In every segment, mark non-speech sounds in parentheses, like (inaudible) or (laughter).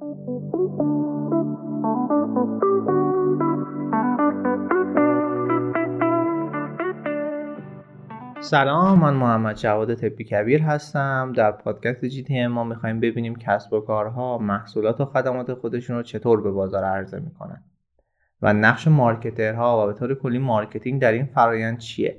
سلام من محمد جواد طبی کبیر هستم. در پادکست GTM ما می‌خوایم ببینیم کسب و کارها محصولات و خدمات خودشون رو چطور به بازار عرضه می‌کنن و نقش marketer ها و به طور کلی marketing در این فرایند چیه.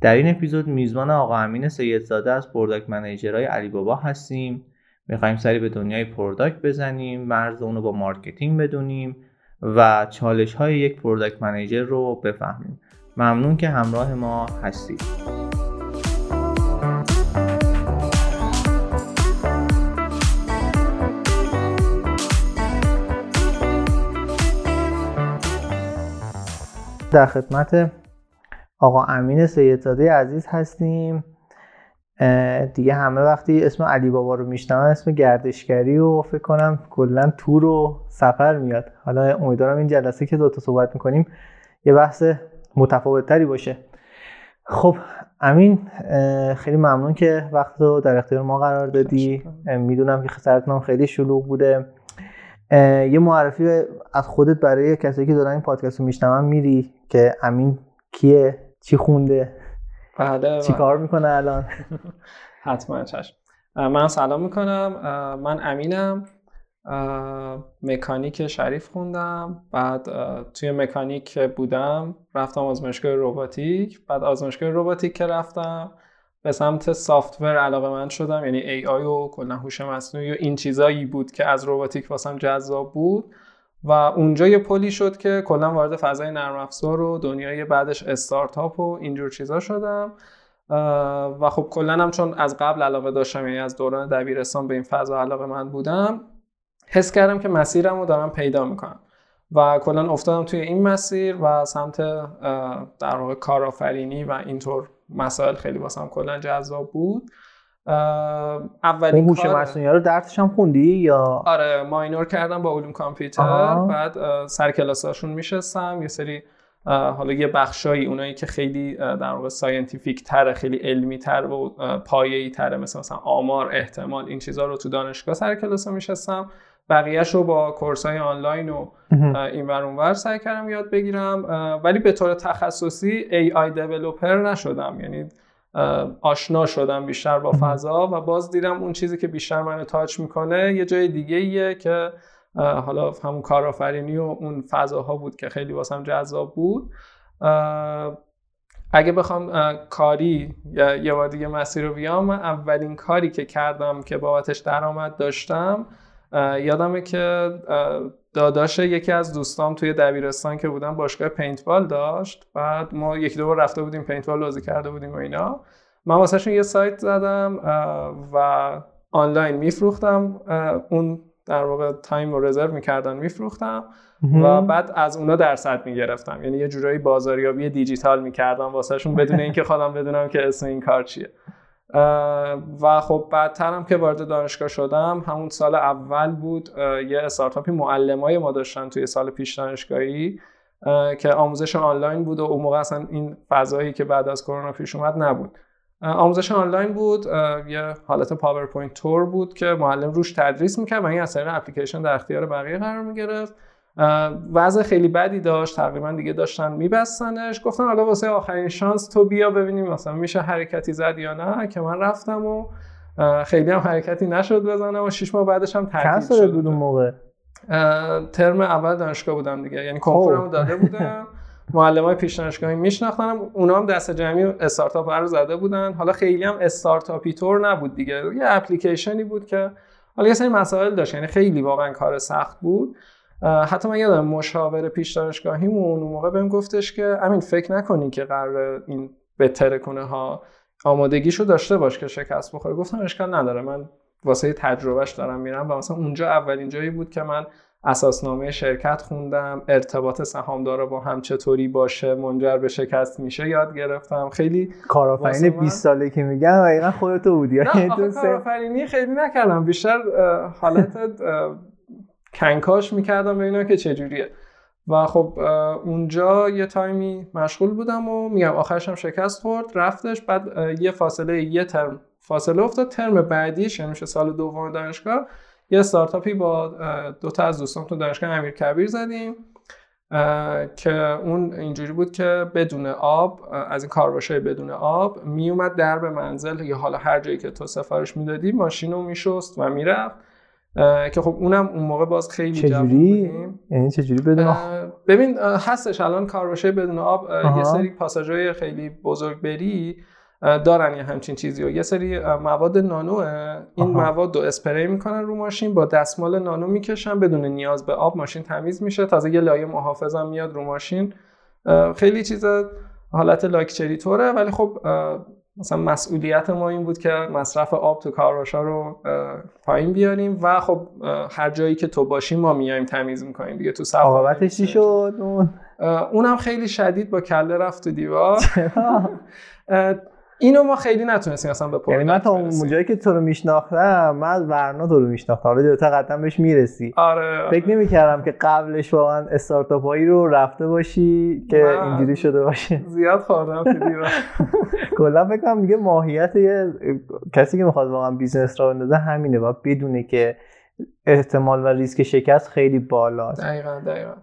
در این اپیزود میزبان آقا امین سیدزاده از product manager های علی بابا هستیم. می‌خوایم سری به دنیای product بزنیم مرز اونو با marketing بدونیم و چالش های یک product manager رو بفهمیم. ممنون که همراه ما هستید. در خدمت آقا امین سیدزاده عزیز هستیم. دیگه همه وقتی اسم علی بابا رو میشنون اسم گردشگری و فکر کنم کلا تور و سفر میاد. حالا امیدوارم این جلسه که دوتا صحبت می‌کنیم یه بحث متفاوت تری باشه. خب امین خیلی ممنون که وقت رو در اختیار ما قرار دادی. می‌دونم که سرتون خیلی شلوغ بوده. یه معرفی از خودت برای کسایی که دارن این پادکست رو میشنون میری که امین کیه چی خونده؟ بله چی کار می‌کنه الان؟ (laughs) حتما چشم. من سلام می‌کنم. من امینم. مکانیک شریف خوندم. بعد توی مکانیک بودم. رفتم آزمایشگاه روباتیک بعد آزمایشگاه روباتیک که رفتم به سمت سافتور علاقه من شدم. یعنی ای آی و کلا هوش مصنوعی و این چیزایی بود که از روباتیک واسم جذاب بود. و اونجا یه پلی شد که کلا وارد فضای نرم افزار و دنیای بعدش استارتاپ و اینجور چیزا شدم. و خب کلا هم چون از قبل علاقه داشتم یعنی از دوران دبیرستان به این فضا علاقه من بودم حس کردم که مسیرم رو دارم پیدا می‌کنم. و کلا افتادم توی این مسیر و سمت در واقع کارآفرینی و اینطور مسائل خیلی واسم کلا جذاب بود. اولین هوش مصنوعی رو درسش هم خوندی یا؟ آره minor کردم با علوم کامپیوتر. بعد سر کلاساشون میشستم. یه سری حالا یه بخشایی اونایی که خیلی در واقع scientific تره خیلی علمی تر و پایه‌ای تره مثل مثلا آمار احتمال این چیزها رو تو دانشگاه سر کلاس میشستم. بقیهش رو با course های آنلاین و این ور اونور سعی کردم یاد بگیرم. ولی به طور تخصصی AI developer نشدم. یعنی آشنا شدم بیشتر با فضا و باز دیدم اون چیزی که بیشتر منو تاچ می‌کنه یه جای دیگه ایه که حالا همون کارآفرینی و اون فضاها بود که خیلی واسم جذاب بود. اگه بخوام کاری یا یه بار دیگه مسیر رو بیام من اولین کاری که کردم که بابتش درآمد داشتم یادمه که داداش یکی از دوستام توی دبیرستان که بودم باشگاه پینتبال داشت. بعد ما یکی دو بار رفته بودیم پینتبال بازی کرده بودیم و اینا. من واسهشون یه سایت زدم و آنلاین میفروختم. اون در واقع time رو رزرو می‌کردن میفروختم. و بعد از اونا درصد می‌گرفتم. یعنی یه جورایی بازاریابی دیجیتال می‌کردم واسهشون بدون اینکه خودم بدونم که اسم این کار چیه. و خب بعدترم که وارد دانشگاه شدم همون سال اول بود یه استارتاپی معلمای ما داشتن توی سال پیش دانشگاهی که آموزش آنلاین بود و اون موقع اصلا این فضایی که بعد از کرونا پیش اومد نبود. آموزش آنلاین بود یه حالت پاورپوینت طور بود که معلم روش تدریس می‌کرد و این از اپلیکیشن در اختیار بقیه قرار می‌گرفت. وضع خیلی بدی داشت تقریبا دیگه داشتن میبستنش. گفتم حالا واسه آخرین شانس تو بیا ببینیم مثلا میشه حرکتی زد یا نه که من رفتم و خیلی هم حرکتی نشد بزنم و شش ماه بعدش هم تعطیل شد. بود اون موقع؟ ترم اول دانشگاه بودم دیگه یعنی کنکورمو داده بودم. معلم های پیش دانشگاهی میشناختنم اونا هم دست جمعی استارتاپ رو زده بودن. حالا خیلی هم استارتاپی تور نبود دیگه یه اپلیکیشنی بود که حالا یه سری مسائل داشت یعنی خیلی واقعا کار سخت بود. حتی من یادم مشاور پیش دانشگاهیمون اون موقع بهم گفتش که امین فکر نکنی که قرار این بهتره کنه ها آمادگیشو داشته باش که شکست بخوره؟ گفتم اشکال نداره. من واسه تجربهش دارم میرم و مثلا اونجا اولین جایی بود که من اساسنامه شرکت خوندم ارتباط سهامدارا با هم چطوری باشه منجر به شکست میشه یاد گرفتم. خیلی کارآفرین 20 ساله که میگن دقیقا خودتو بودی. نه (laughs) کارآفرینی خیلی نکردم. بیشتر حالت کنکاش می‌کردم به اینا که چجوریه. و خب اونجا یه تایمی مشغول بودم و میگم آخرش هم شکست خورد. رفتش بعد یه فاصله یه ترم فاصله افتاد. ترم بعدیش یعنی میشه سال دوم دانشگاه یه استارتاپی با دو تا از دوستان تو دانشگاه امیر کبیر زدیم که اون اینجوری بود که بدون آب از این کارباشای بدون آب میومد در به منزل. یا حالا هر جایی که تو سفارش می‌دادی ماشین رو میشست و می‌رفت. که خب اونم اون موقع باز خیلی چجوری؟ یعنی چجوری بدون ببین هستش الان کارباشای بدون آب. یه سری پاساژهای خیلی بزرگ بری دارن یه همچین چیزی و یه سری مواد نانو این مواد رو اسپری می‌کنن رو ماشین با دستمال نانو می‌کشن بدون نیاز به آب ماشین تمیز میشه. تازه یه لایه محافظم میاد رو ماشین. خیلی چیز حالت لاکچری طوره ولی خب مثلا مسئولیت ما این بود که مصرف آب تو کاراشا رو پایین بیاریم و خب هر جایی که تو باشیم ما میایم تمیز می‌کنیم دیگه تو عاقبتش چی شد؟ اون؟ اونم خیلی شدید با کله رفت تو دیوار. اینو ما خیلی نتونستیم اصلا به یعنی من تا اون جایی که تو رو میشناختم من از ورنو تو رو میشناختم. حالا دیگه قطعا بهش می‌رسی. آره. فکر نمی‌کردم که قبلش واقعا استارتاپ هایی رو رفته باشی که اینجوری شده باشه. زیاد خوردم (laughs) کلا فکر کنم دیگه ماهیت یه کسی که می‌خواد واقعا business راه بندازه همینه. و بدونه که احتمال و ریسک شکست خیلی بالاست. دقیقاً دقیقاً.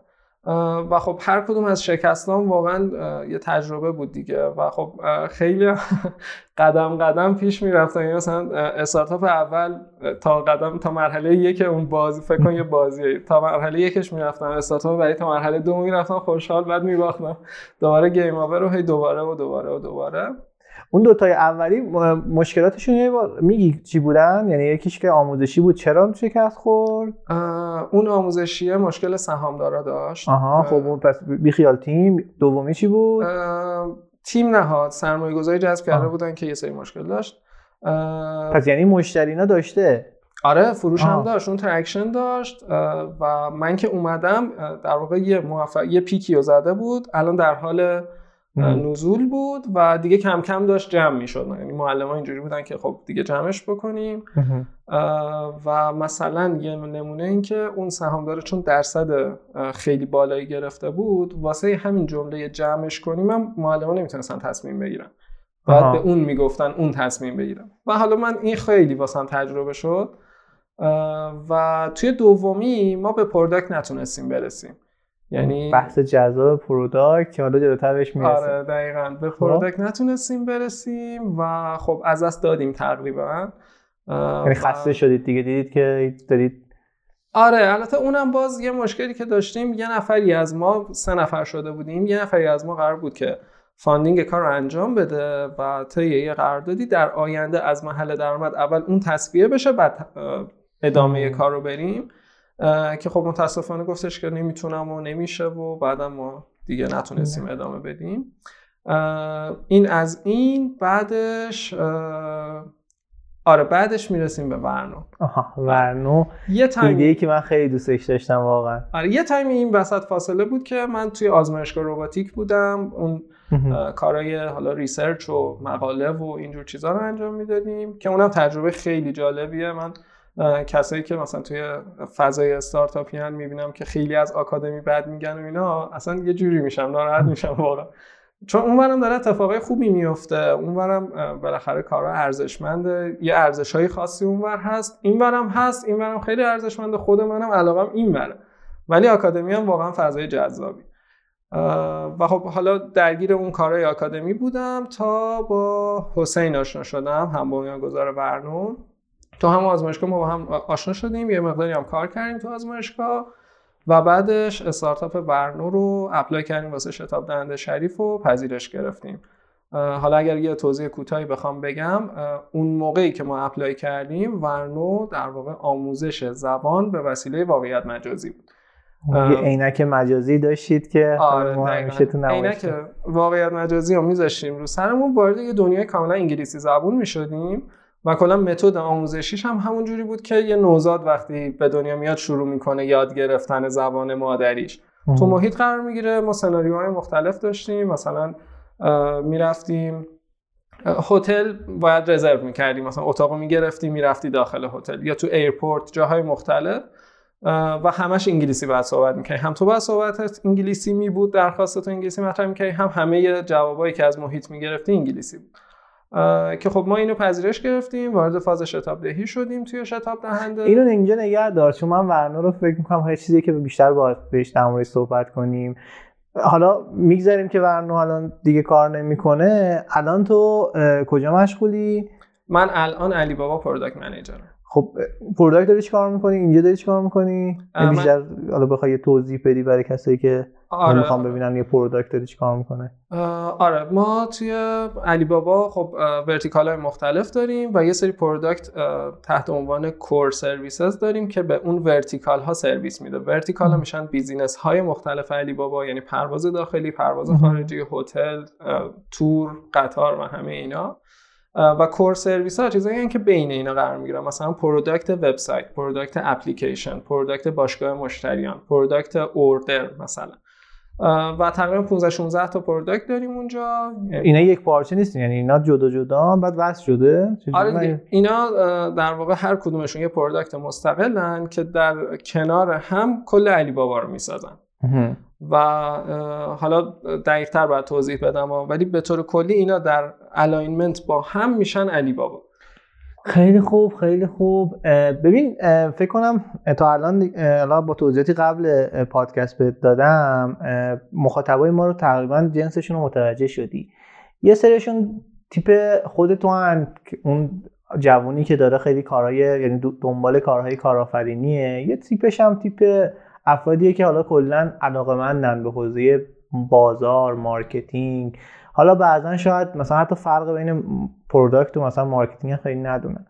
و خب هر کدوم از شکستان واقعا یه تجربه بود دیگه. و خب خیلی (laughs) قدم قدم پیش می‌رفتن یعنی مثلا استارتاپ اول تا قدم تا مرحله یک اون بازی فکر کن یه بازیه. تا مرحله یکش می‌رفتم. استارتاپ بعدی تا مرحله دو می‌رفتم. خوشحال بعد میباختم. دوباره گیم آور رو هی دوباره و دوباره و دوباره. اون دوتای اولی مشکلاتشون یه میگی چی بودن؟ یعنی یکیش که آموزشی بود چرا شکست خورد؟ اون آموزشیه مشکل سهامدارا داشت. آها خب اون پس بیخیال تیم دومی چی بود؟ تیم نهاد سرمایه گذاری جذب کرده بودن که یه سری مشکل داشت. پس یعنی مشتری اینا داشته؟ آره فروش هم داشت اون traction داشت. و من که اومدم در واقع یه موقع یه peak ی رو زده بود. الان در حال نزول بود و دیگه کم کم داشت جمع می‌شد. یعنی معلم ها اینجوری بودن که خب دیگه جمعش بکنیم. و مثلا یه نمونه این که اون سهامدار چون درصد خیلی بالایی گرفته بود واسه همین جمله جمعش کنیم من معلم ها نمی‌تونستن تصمیم بگیرم. باید به اون می‌گفتن اون تصمیم بگیرم. و حالا من این خیلی واسم تجربه شد. و توی دومی ما به پروداکت نتونستیم برسیم. یعنی بحث جذاب پروداکت که حالا جلوتر بهش می‌رسیم. آره دقیقا. به خب. پروداکت نتونستیم برسیم و خب از دست دادیم تقریبا. یعنی خسته شدید دیگه. دیدید که دارید آره البته اونم باز یه مشکلی که داشتیم یه نفری از ما سه نفر شده بودیم یه نفری از ما قرار بود که funding کار رو انجام بده و طی یه قراردادی در آینده از محل درآمد اول اون تسویه بشه بعد ادامه کار رو بریم. که خب متاسفانه گفتش که نمی‌تونم و نمیشه و بعدم ما دیگه نتونستیم ادامه بدیم. این از این بعدش آره بعدش می‌رسیم به ورنو. آها ورنو. یه تایمی که من خیلی دوستش داشتم واقعا. آره یه تایمی این وسط فاصله بود که من توی آزمایشگاه روباتیک بودم. اون کارهای حالا research و مقاله و اینجور چیزا رو انجام می‌دادیم که اونم تجربه خیلی جالبیه. من کسایی که مثلا توی فضای استارتاپی ان می‌بینم که خیلی از آکادمی بد میگن و اینا اصلا یه جوری میشم ناراحت میشم واقعا. چون اونورم داره اتفاقای خوبی میفته اونورم بالاخره کارا ارزشمنده. یه ارزش های خاصی اونور هست اینورم هست اینورم خیلی ارزشمنده خود منم علاقم اینوره. ولی آکادمی هم واقعا فضای جذابی. و خب حالا درگیر اون کارهای آکادمی بودم تا با حسین آشنا شدم هم بنیانگذار ورنون تو هم آزمایشگاه ما با هم آشنا شدیم یه مقداری هم کار کردیم تو آزمایشگاه و بعدش استارتاپ ورنو رو apply کردیم واسه شتاب دهنده شریف و پذیرش گرفتیم. حالا اگر یه توضیح کوتاهی بخوام بگم اون موقعی که ما apply کردیم ورنو در واقع آموزش زبان به وسیله واقعیت مجازی بود. یه عینک مجازی داشتید که آره ما همیشه تو عینک واقعیت مجازی رو میذاشتیم رو سرمون. وارد یه دنیای کاملا انگلیسی زبون می‌شدیم. و کلا متد آموزشیش هم همون جوری بود که یه نوزاد وقتی به دنیا میاد شروع می‌کنه یاد گرفتن زبان مادریش. تو محیط قرار می‌گیره ما سناریوهای مختلف داشتیم مثلا می‌رفتیم هتل باید رزرو می‌کردیم مثلا اتاق می‌گرفتی می‌رفتی داخل هتل یا تو airport جاهای مختلف و همش انگلیسی باید صحبت می‌کردی. هم تو باید صحبتت انگلیسی می بود درخواست تو انگلیسی مطرح می‌کردی هم همه جوابایی که از محیط می‌گرفتی انگلیسی بود. که خب ما اینو پذیرش گرفتیم وارد فاز شتاب دهی شدیم توی شتاب دهنده اینو اینجا نگه دار چون من ورنو رو فکر می‌کنم هر چیزی که بیشتر باید بهش در صحبت کنیم. حالا می‌گذاریم که ورنو الان دیگه کار نمی‌کنه. الان تو کجا مشغولی؟ من الان علی بابا product manager م. خب product داری چیکار می‌کنی؟ اینجا داری چیکار می‌کنی؟ من... بیشتر حالا بخوای توضیح بدی برای کسایی که آره. می‌خوام ببینن یه product داری چیکار می‌کنه؟ آره. ما توی علی بابا خب vertical های مختلف داریم و یه سری product تحت عنوان core services داریم که به اون vertical ها سرویس میده. vertical ها میشن business های مختلف علی بابا یعنی پرواز داخلی پرواز خارجی هتل تور قطار و همه اینا. و core service ها چیزایی که بین اینا قرار می‌گیرن. مثلا product وبسایت product اپلیکیشن product باشگاه مشتریان product order مثلا. و تقریبا 15 16 تا product داریم اونجا. اینا یک پارچه نیست یعنی اینا جدا جدا بعد وصل شده. آره اینا در واقع هر کدومشون یه product مستقلن که در کنار هم کل علی بابا رو می‌سازن. و حالا دقیق تر باید توضیح بدم ولی به طور کلی اینا در alignment با هم میشن علی بابا خیلی خوب خیلی خوب. ببین فکر کنم تا الان با توضیحاتی قبل پادکست بهت دادم مخاطبای ما رو تقریبا جنسشون رو متوجه شدی. یه سریشون تیپ خود تو هن اون جوونی که داره خیلی کارهای یعنی دنبال کارهای کارآفرینیه. یه تیپش هم تیپ افرادیه که حالا کلا علاقمندن به حوزه بازار marketing. حالا بعضا شاید مثلا حتی فرق بین product و مثلا marketing خیلی ندونن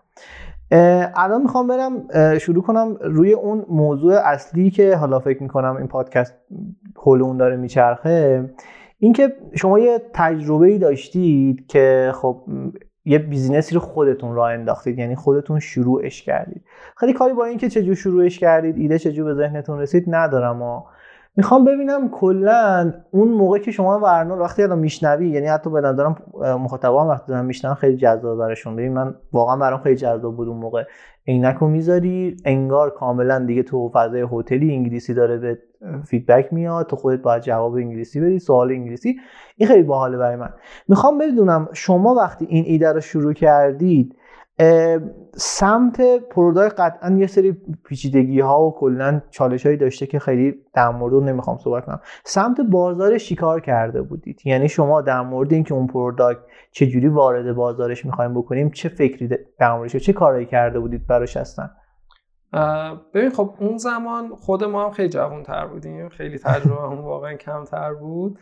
الان می‌خوام برم شروع کنم روی اون موضوع اصلی که حالا فکر می‌کنم این پادکست حول اون داره میچرخه. اینکه شما یه تجربه ای داشتید که خب یه بیزینسی رو خودتون راه انداختید یعنی خودتون شروعش کردید. خیلی کاری با اینکه چجور شروعش کردید ایده چجور به ذهنتون رسید ندارم. و می‌خوام ببینم کلا اون موقع که شما ورنا وقتی الان میشنوی یعنی حتی به نظرم مخاطبان وقتی دارن میشنون خیلی جذاب براشون. ببین من واقعا برام خیلی جذاب بود اون موقع. عینک می‌ذاری انگار کاملا دیگه تو فضای هتلی انگلیسی داره به feedback میاد تو خودت باید جواب انگلیسی بدی سوال انگلیسی. این خیلی باحاله برای من. می‌خوام بدونم شما وقتی این ایده رو شروع کردید سمت product قطعا یه سری پیچیدگی ها و کلا چالش هایی داشته که خیلی در مورد نمی‌خوام صحبت کنم. سمت بازار چیکار کرده بودید. یعنی شما در مورد اینکه اون product چجوری وارد بازارش می‌خوایم بکنیم چه فکری در موردش چه کارایی کرده بودید براش هستن ببین خب اون زمان خود ما هم خیلی جوان تر بودیم. خیلی تجربه هم واقعا کمتر بود.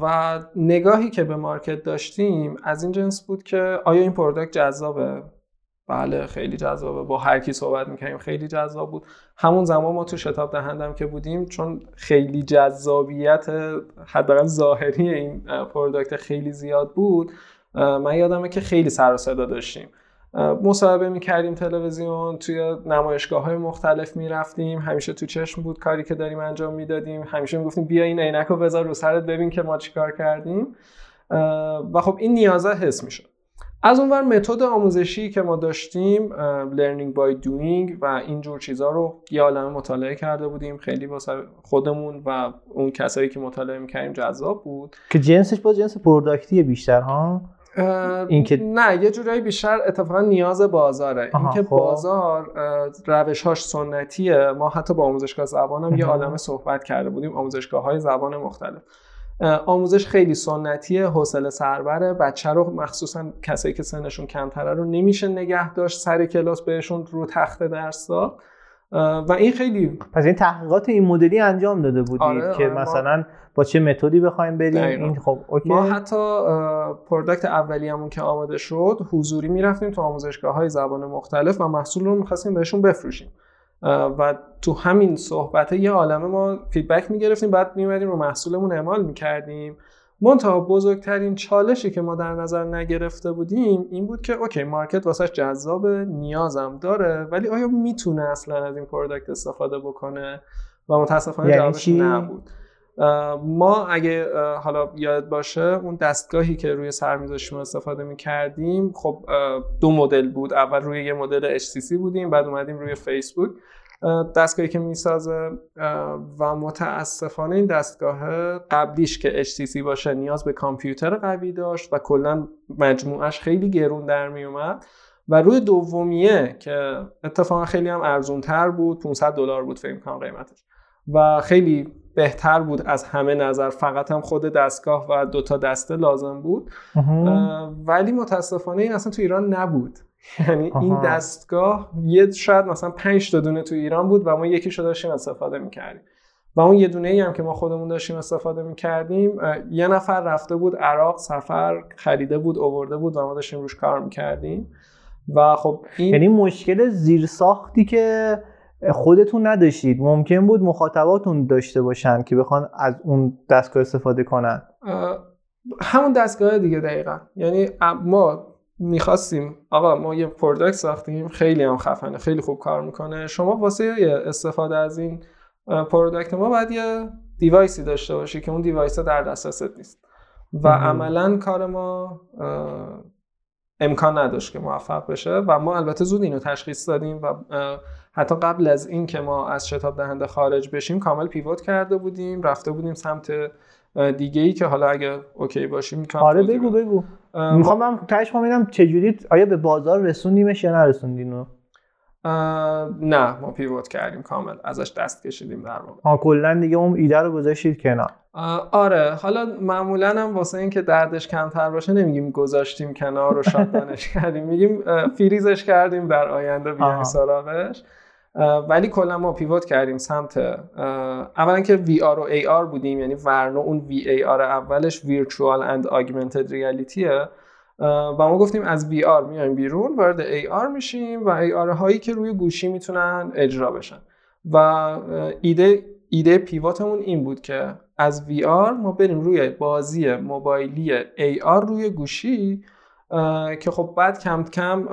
و نگاهی که به market داشتیم از این جنس بود که آیا این product جذابه؟ بله خیلی جذابه. با هر کی صحبت می‌کنیم خیلی جذاب بود. همون زمان ما تو شتاب دهندم که بودیم چون خیلی جذابیت حداقل ظاهری این پروداکت خیلی زیاد بود من یادمه که خیلی سر و صدا داشتیم. مصاحبه می‌کردیم تلویزیون توی نمایشگاه های مختلف می‌رفتیم. همیشه تو چشم بود کاری که داریم انجام می‌دادیم. همیشه می‌گفتیم بیا این عینک رو بذار رو سرت ببین که ما چیکار کردیم. و خب این نیازه حس می‌شد. از اونور متد آموزشی که ما داشتیم learning by doing و اینجور چیزها رو یه عالمه مطالعه کرده بودیم. خیلی واسه خودمون و اون کسایی که مطالعه می‌کردیم جذاب بود. که جنسش با جنس پروداکتی بیشتر ها؟ اینکه نه یه جورایی بیشتر اتفاقا نیاز بازاره. اینکه خب. بازار روشهاش سنتیه. ما حتی با آموزشگاه زبان هم یه عالمه صحبت کرده بودیم. آموزشگاه های زبان مختلف. آموزش خیلی سنتیه حوصله سربره. بچه رو مخصوصا کسایی که سنشون کمتره رو نمیشه نگه داشت. سر کلاس بهشون رو تخت درس داد. و این خیلی پس این تحقیقات این مدلی انجام داده بودید آره، که آره مثلا با چه متدی بخوایم بریم؟ این خب اوکی. ما حتی product اولیه‌مون که آماده شد حضوری می‌رفتیم تو آموزشگاه های زبان مختلف و محصول رو می‌خواستیم بهشون بفروشیم. و تو همین صحبت یه عالمه ما feedback می‌گرفتیم بعد میومدیم رو محصولمون اعمال می‌کردیم. منتها بزرگترین چالشی که ما در نظر نگرفته بودیم این بود که اوکی market واسش جذاب نیازم داره ولی آیا می‌تونه اصلا از این product استفاده بکنه؟ و متاسفانه یعنی جوابش نبود. ما اگه حالا یاد باشه اون دستگاهی که روی سر استفاده می کردیم خب دو مدل بود. اول روی یه مدل HTC بودیم بعد اومدیم روی فیسبوک دستگاهی که می‌سازه و متاسفانه این دستگاه قبلیش که HTC باشه نیاز به کامپیوتر قوی داشت و کلا مجموعش خیلی گرون در میومد و روی دومیه که اتفاقا خیلی هم ارزون تر بود 500 دلار بود فکر کنم قیمتش. و خیلی بهتر بود از همه نظر فقط هم خود دستگاه و دوتا دسته لازم بود. ولی متاسفانه این اصلا تو ایران نبود. یعنی این دستگاه یه شاید مثلا 5 تا دونه تو ایران بود و ما یکیشو داشتیم استفاده می‌کردیم. و اون یه دونه ای هم که ما خودمون داشتیم استفاده می‌کردیم یه نفر رفته بود عراق سفر خریده بود اوورده بود و ما داشتیم روش کار می‌کردیم. و خب این یعنی مشکل زیرساختی که خودتون نداشتید. ممکن بود مخاطباتون داشته باشن که بخوان از اون دستگاه استفاده کنن. همون دستگاه دیگه دقیقا. یعنی ما می‌خواستیم. آقا ما یه product ساختیم خیلی هم خفنه خیلی خوب کار می‌کنه. شما واسه استفاده از این product ما باید یه device ی داشته باشی که اون device در دسترست نیست. و عملا کار ما امکان نداشت که موفق بشه و ما البته زود اینو تشخیص دادیم و حتی قبل از این که ما از شتاب دهنده خارج بشیم کامل پیوت کرده بودیم رفته بودیم سمت دیگه ای که حالا اگه اوکی باشیم می‌تونم آره بگو بگو. می‌خوام من تهش ببینم چجوری آیا به بازار رسوندیمش یا نرسوندین؟ نه ما پیوت کردیم کامل. ازش دست کشیدیم در واقع. ها کلا دیگه اون ایده رو گذاشتید کنار. آره حالا معمولا هم واسه اینکه دردش کمتر باشه نمیگیم گذاشتیم کنار و شادانش (laughs) کردیم. میگیم فریزش کردیم در آینده بیایم سراغش. ولی کلا ما پیوت کردیم سمت اولا که VR و AR بودیم یعنی ورنو اون VAR اولش Virtual and Augmented Realityه. و ما گفتیم از VR میایم بیرون وارد AR میشیم و AR هایی که روی گوشی می‌تونن اجرا بشن. و ایده ایده پیواتمون این بود که از VR ما بریم روی بازی موبایلی AR روی گوشی که خب بعد کم کم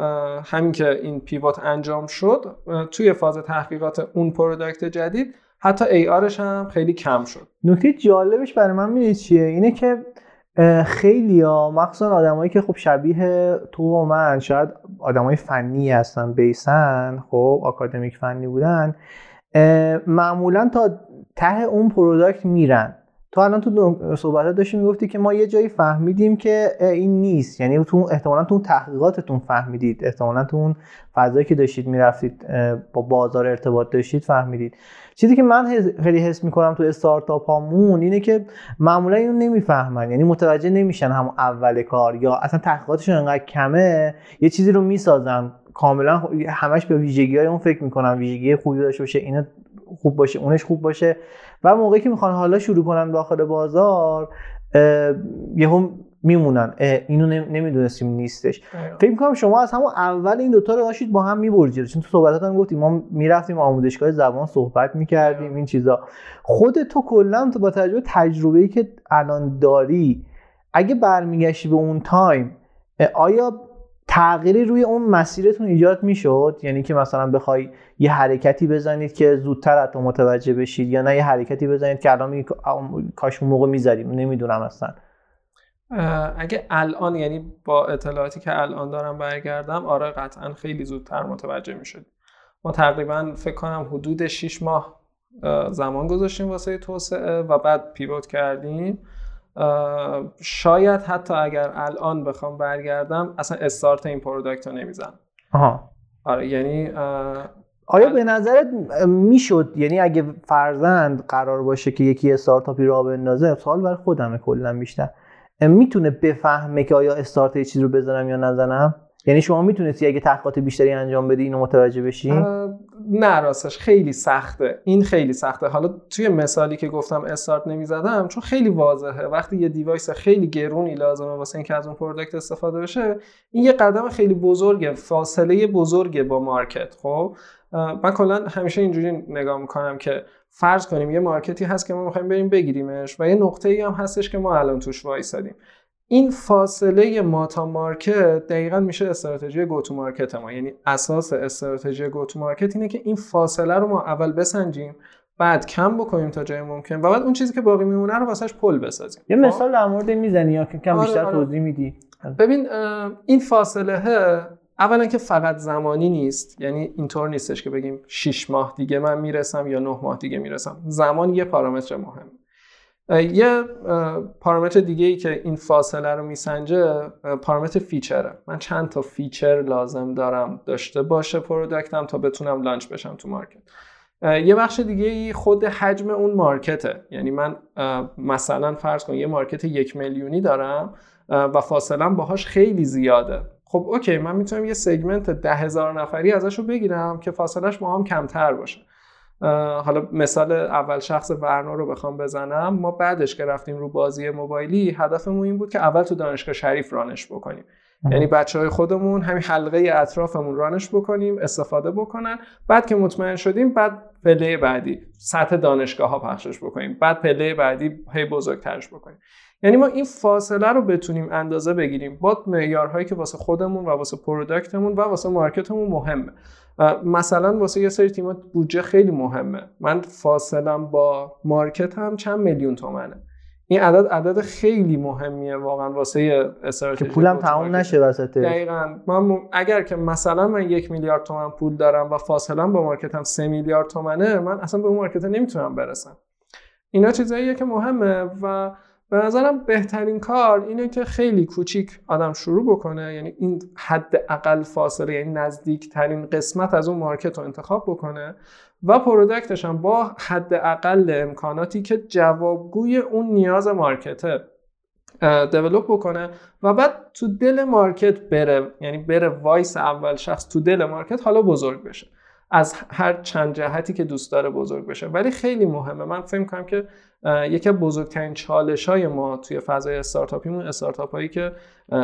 همین که این pivot انجام شد توی فاز تحقیقات اون product جدید حتی AR ش هم خیلی کم شد. نکته جالبش برای من می‌دونید چیه؟ اینه که خیلی ها مخصوصا آدمایی که خب شبیه تو و من شاید آدمای فنی هستن base اً خب آکادمیک فنی بودن معمولا تا ته اون product میرن. تو الان تو صحبت داشتی می‌گفتی که ما یه جایی فهمیدیم که این نیست. یعنی تو احتمالا تو تحقیقاتتون فهمیدید. احتمالا تو اون فضایی که داشتید می‌رفتید با بازار ارتباط داشتید فهمیدید. چیزی که من خیلی حس می‌کنم تو استارتاپ هامون اینه که معمولا اینو نمی‌فهمن. یعنی متوجه نمیشن هم اول کار یا اصلا تحقیقاتشون انقدر کمه. یه چیزی رو می‌سازن. کاملا همش به ویژگی های اون فکر می‌کنن. ویژگی خوبی داشته باشه اینا خوب باشه اونش خوب باشه. و موقعی که می‌خوان حالا شروع کنن داخل بازار یهو میمونن. اینو نمی‌دونستیم نیستش. فکر کنم شما از همون اول این دوتا رو داشتید با هم میبرجید. چون تو صحبتات هم گفتیم ما می‌رفتیم آموزشگاه زبان صحبت می‌کردیم این چیزا. خود تو کلا تو با تجربه تجربه ای که الان داری اگه برمیگشتی به اون تایم آیا تغییری روی اون مسیرتون ایجاد می‌شد؟ یعنی که مثلا بخوای یه حرکتی بزنید که زودتر از متوجه بشید یا نه؟ یه حرکتی بزنید که الان کاش موقع می‌ذاریم. نمی‌دونم اصلا. اگه الان یعنی با اطلاعاتی که الان دارم برگردم آره قطعا خیلی زودتر متوجه می‌شد ما تقریبا فکر کنم حدود 6 ماه زمان گذاشتیم واسه توسعه و بعد پیوت کردیم. شاید حتی اگر الان بخوام برگردم اصلا استارت این پروداکت رو نمی‌زنم. آها. آره یعنی آیا به نظرت می‌شد؟ یعنی اگه فرضا قرار باشه که یکی استارتاپی راه بندازه سوال برای خودمه کلا بیشتر. می‌تونه بفهمه که آیا استارت یه چیز رو بزنم یا نزنم؟ یعنی شما می‌تونستی اگه تحقیقات بیشتری انجام بدی اینو متوجه بشی؟ نه راستش خیلی سخته. این خیلی سخته. حالا توی مثالی که گفتم استارت نمی‌زدم چون خیلی واضحه. وقتی یه device خیلی گرونی لازمه واسه اینکه از اون product استفاده بشه این یه قدم خیلی بزرگه فاصله بزرگه با market خب؟ من کلا همیشه اینجوری نگاه می‌کنم که فرض کنیم یه market ی هست که ما می‌خوایم بریم بگیریمش و یه نقطه ای هم هستش که ما الان توش وایسادیم. این فاصله ما تا market دقیقا میشه استراتژی go to market ما. یعنی اساس استراتژی go to market اینه که این فاصله رو ما اول بسنجیم بعد کم بکنیم تا جای ممکن و بعد اون چیزی که باقی میمونه رو واسش پل بسازیم. یه مثال در مورد می‌زنی یا که کم آره بیشتر آره. توضیح میدی. ببین این فاصله اولا که فقط زمانی نیست. یعنی اینطور نیستش که بگیم 6 ماه دیگه من می‌رسم یا 9 ماه دیگه می‌رسم. زمان یه پارامتر مهم. یه پارامتر دیگه ای که این فاصله رو میسنجه پارامتر feature ه. من چند تا feature لازم دارم داشته باشه product م تا بتونم launch بشم تو market. یه بخش دیگه ای خود حجم اون market ه. یعنی من مثلا فرض کن یه market یک میلیونی دارم و فاصله باهاش خیلی زیاده. خب اوکی من می‌تونم یه سگمنت ده هزار نفری ازش رو بگیرم که فاصلهش با هم کمتر باشه. حالا مثال اول شخص ورنا رو بخوام بزنم ما بعدش که رفتیم رو بازی موبایلی هدفمون این بود که اول تو دانشگاه شریف رانش بکنیم. یعنی بچه های خودمون همین حلقه اطرافمون رانش بکنیم استفاده بکنن بعد که مطمئن شدیم بعد پله بعدی سطح دانشگاه ها پخشش بکنیم. بعد پله بعدی هی بزرگترش بکنیم. یعنی ما این فاصله رو بتونیم اندازه بگیریم. با معیارهایی که واسه خودمون و واسه product مون و واسه market مون مهمه. مثلا واسه یه سری تیمات بودجه خیلی مهمه. من فاصلم با market هم چند میلیون تومنه. این عدد عدد خیلی مهمیه واقعا واسه استراتژی که پولم تمام نشه وسط دقیقاً. من اگر که مثلا من یک میلیارد تومن پول دارم و فاصله با market م سه میلیارد تومنه من اصلا به اون market نمی‌تونم برسم. اینا چیزاییه که مهمه و به نظرم بهترین کار اینه که خیلی کوچیک آدم شروع بکنه یعنی این حد اقل فاصله یعنی نزدیک ترین قسمت از اون market رو انتخاب بکنه و product ش هم با حد اقل امکاناتی که جوابگوی اون نیاز market ه develop بکنه و بعد تو دل market بره یعنی بره وایس اول شخص تو دل market حالا بزرگ بشه. از هر چند جهتی که دوست داره بزرگ بشه. ولی خیلی مهمه. من فکر کنم که یکی از بزرگترین چالش های ما توی فضای استارتاپیمون استارتاپ هایی که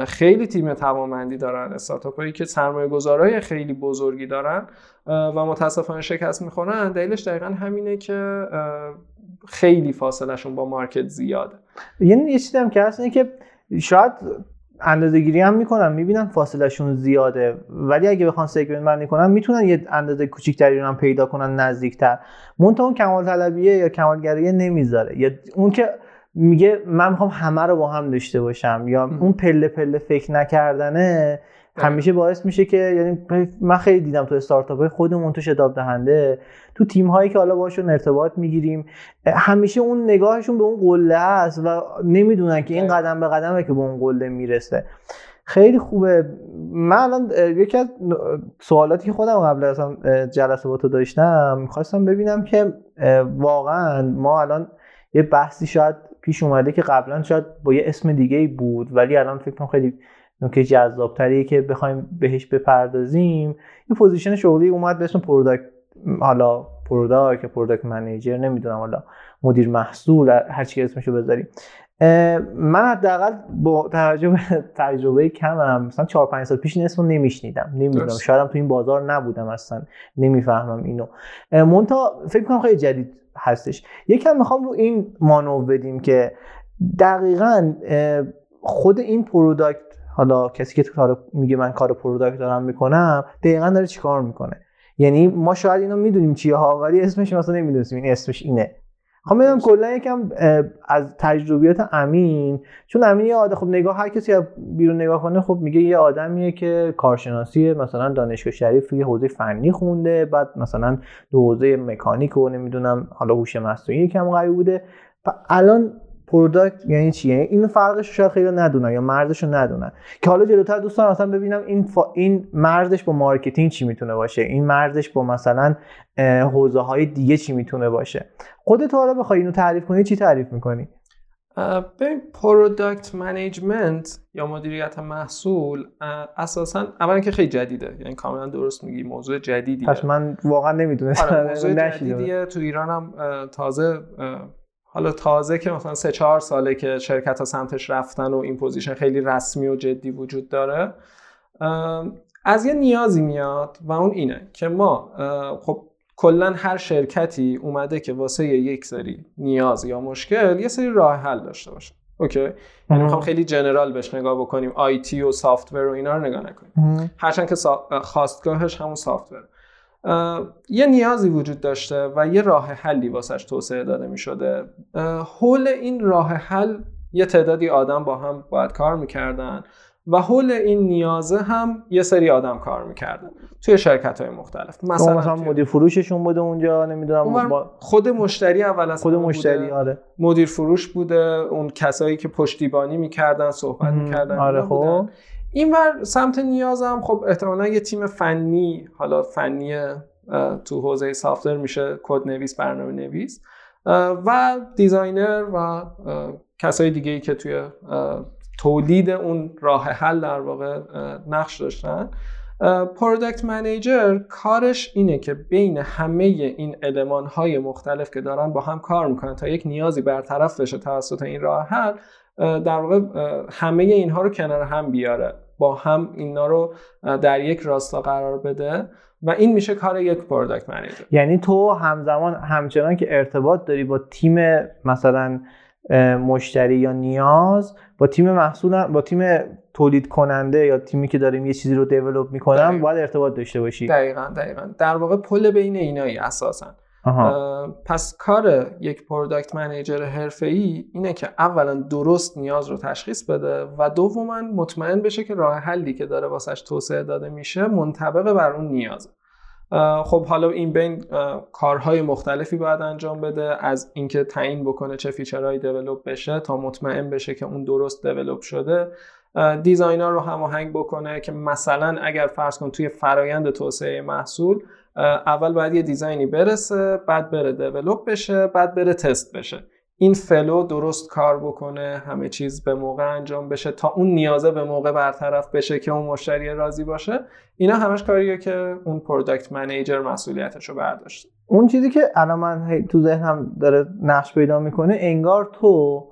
خیلی تیم توانمندی دارن استارتاپ هایی که سرمایه گذارای خیلی بزرگی دارن و متاسفانه شکست می‌خورن دلیلش دقیقا همینه که خیلی فاصلهشون با مارکت زیاده. یعنی یه چیزی هم که هست که شاید اندازه گیری هم می‌کنن می‌بینن فاصلهشون زیاده. ولی اگه بخوان سگمنت بندی کنن می‌تونن یه اندازه کوچیکتری رو هم پیدا کنن نزدیکتر. منتها اون کمال طلبیه یا کمالگریه نمی‌ذاره. یا اون که میگه من می‌خوام همه رو با هم داشته باشم یا اون پله پله فکر نکردنه همیشه باعث میشه که یعنی من خیلی دیدم تو استارتاپ های خودمون تو شتاب دهنده تو تیم هایی که حالا باشون ارتباط می‌گیریم همیشه اون نگاهشون به اون قله است و نمی‌دونن که این قدم به قدمه که به اون قله می‌رسه. خیلی خوبه. من الان یکی از سوالاتی که خودم قبل از جلسه با تو داشتم می‌خواستم ببینم که واقعا ما الان یه بحثی شاید پیش اومده که قبلا شاید با یه اسم دیگه بود ولی الان فکر کنم خیلی نکته جذابتریه که بخوایم بهش بپردازیم. یه position شغلی اومد به اسم product حالا product product manager نمی‌دونم حالا مدیر محصول هر چی اسمشو بذاریم. من حداقل با توجه به تجربه کمم مثلا 4 5 سال پیش این اسمو نمیشنیدم. نمی‌دونم. شاید تو این بازار نبودم اصلا. نمی‌فهمم اینو. منتها فکر کنم خیلی جدید هستش. یکم می‌خوام رو این مانور بدیم که دقیقا خود این product حالا کسی که کار میگه من کار product دارم می‌کنم دقیقا داره چیکار می‌کنه؟ یعنی ما شاید اینو می‌دونیم چیه ها ولی اسمش مثلا نمی‌دونیم این اسمش اینه. خب می‌دونم کلا یکم از تجربیات امین چون امین یه آدم خب نگاه هر کسی بیرون نگاه کنه خب میگه یه آدمیه که کارشناسی مثلا دانشگاه شریف یه حوزه فنی خونده بعد مثلا تو حوزه مکانیک و نمی‌دونم حالا هوش مصنوعی یکم قوی بوده. الان product یعنی چیه یعنی این فرقش شاید خیلی ندونن یا مرزش رو ندونن. که حالا جلوتر دوستان اصلا ببینم این فا... این مرزش با marketing چی می‌تونه باشه؟ این مرزش با مثلا حوزه های دیگه چی می‌تونه باشه؟ خودت حالا بخوای اینو تعریف کنی چی تعریف می‌کنی؟ ببین product management یا مدیریت محصول اساسا اولا که خیلی جدیده. یعنی کاملا درست میگی موضوع جدیدیه. پس من واقعا نمی‌دونستم. آره موضوع (laughs) جدیدیه. تو ایرانم تازه حالا تازه که مثلا سه چهار ساله که شرکت ها سمتش رفتن و این position خیلی رسمی و جدی وجود داره از یه نیازی میاد و اون اینه که ما خب کلا هر شرکتی اومده که واسه یک سری نیاز یا مشکل یه سری راه حل داشته باشه. اوکی؟ یعنی می‌خوام خیلی general بهش نگاه بکنیم IT و software و اینا رو نگاه نکنیم. هرچند که خاستگاهش همون software. یه نیازی وجود داشته و یه راه حلی واسش توسعه داده می شده حول این راه حل یه تعدادی آدم با هم باید کار می‌کردن و حول این نیازه هم یه سری آدم کار می‌کردن توی شرکت های مختلف مثلا, مثلا مدیر فروششون بوده اونجا؟ نمی‌دونم با... خود مشتری اول از خود مشتری آره. مدیر فروش بوده اون کسایی که پشتیبانی می‌کردن صحبت می‌کردن آره خب. این ور سمت نیازم خب احتمالا یه تیم فنی حالا فنی تو حوزه software میشه کد نویس برنامه نویس و designer و کسای دیگه ای که توی تولید اون راه حل در واقع نقش داشتن. product manager کارش اینه که بین همه این المان های مختلف که دارن با هم کار می‌کنن تا یک نیازی برطرف بشه توسط این راه حل در واقع همه اینها رو کنار هم بیاره با هم اینا رو در یک راستا قرار بده و این میشه کار یک product manager یعنی تو همزمان همچنان که ارتباط داری با تیم مثلا مشتری یا نیاز با تیم محصول با تیم تولید کننده یا تیمی که داریم یه چیزی رو develop می‌کنم باید ارتباط داشته باشی. دقیقا دقیقا. در واقع پل بین اینایی اساسا. پس کار یک product manager حرفه‌ای اینه که اولا درست نیاز رو تشخیص بده و دوما مطمئن بشه که راه حلی که داره واسش توسعه داده میشه منطبق بر اون نیازه خب حالا این بین کارهای مختلفی باید انجام بده از اینکه تعیین بکنه چه feature هایی develop بشه تا مطمئن بشه که اون درست develop شده. designer رو هماهنگ بکنه که مثلا اگر فرض کن توی فرایند توسعه محصول اول باید یه design ی برسه بعد بره develop بشه بعد بره تست بشه. این flow درست کار بکنه همه چیز به موقع انجام بشه تا اون نیازه به موقع برطرف بشه که اون مشتری راضی باشه. اینا همش کاریه که اون product manager مسئولیتش رو برداشته. اون چیزی که الان من تو ذهنم داره نقش پیدا می‌کنه انگار تو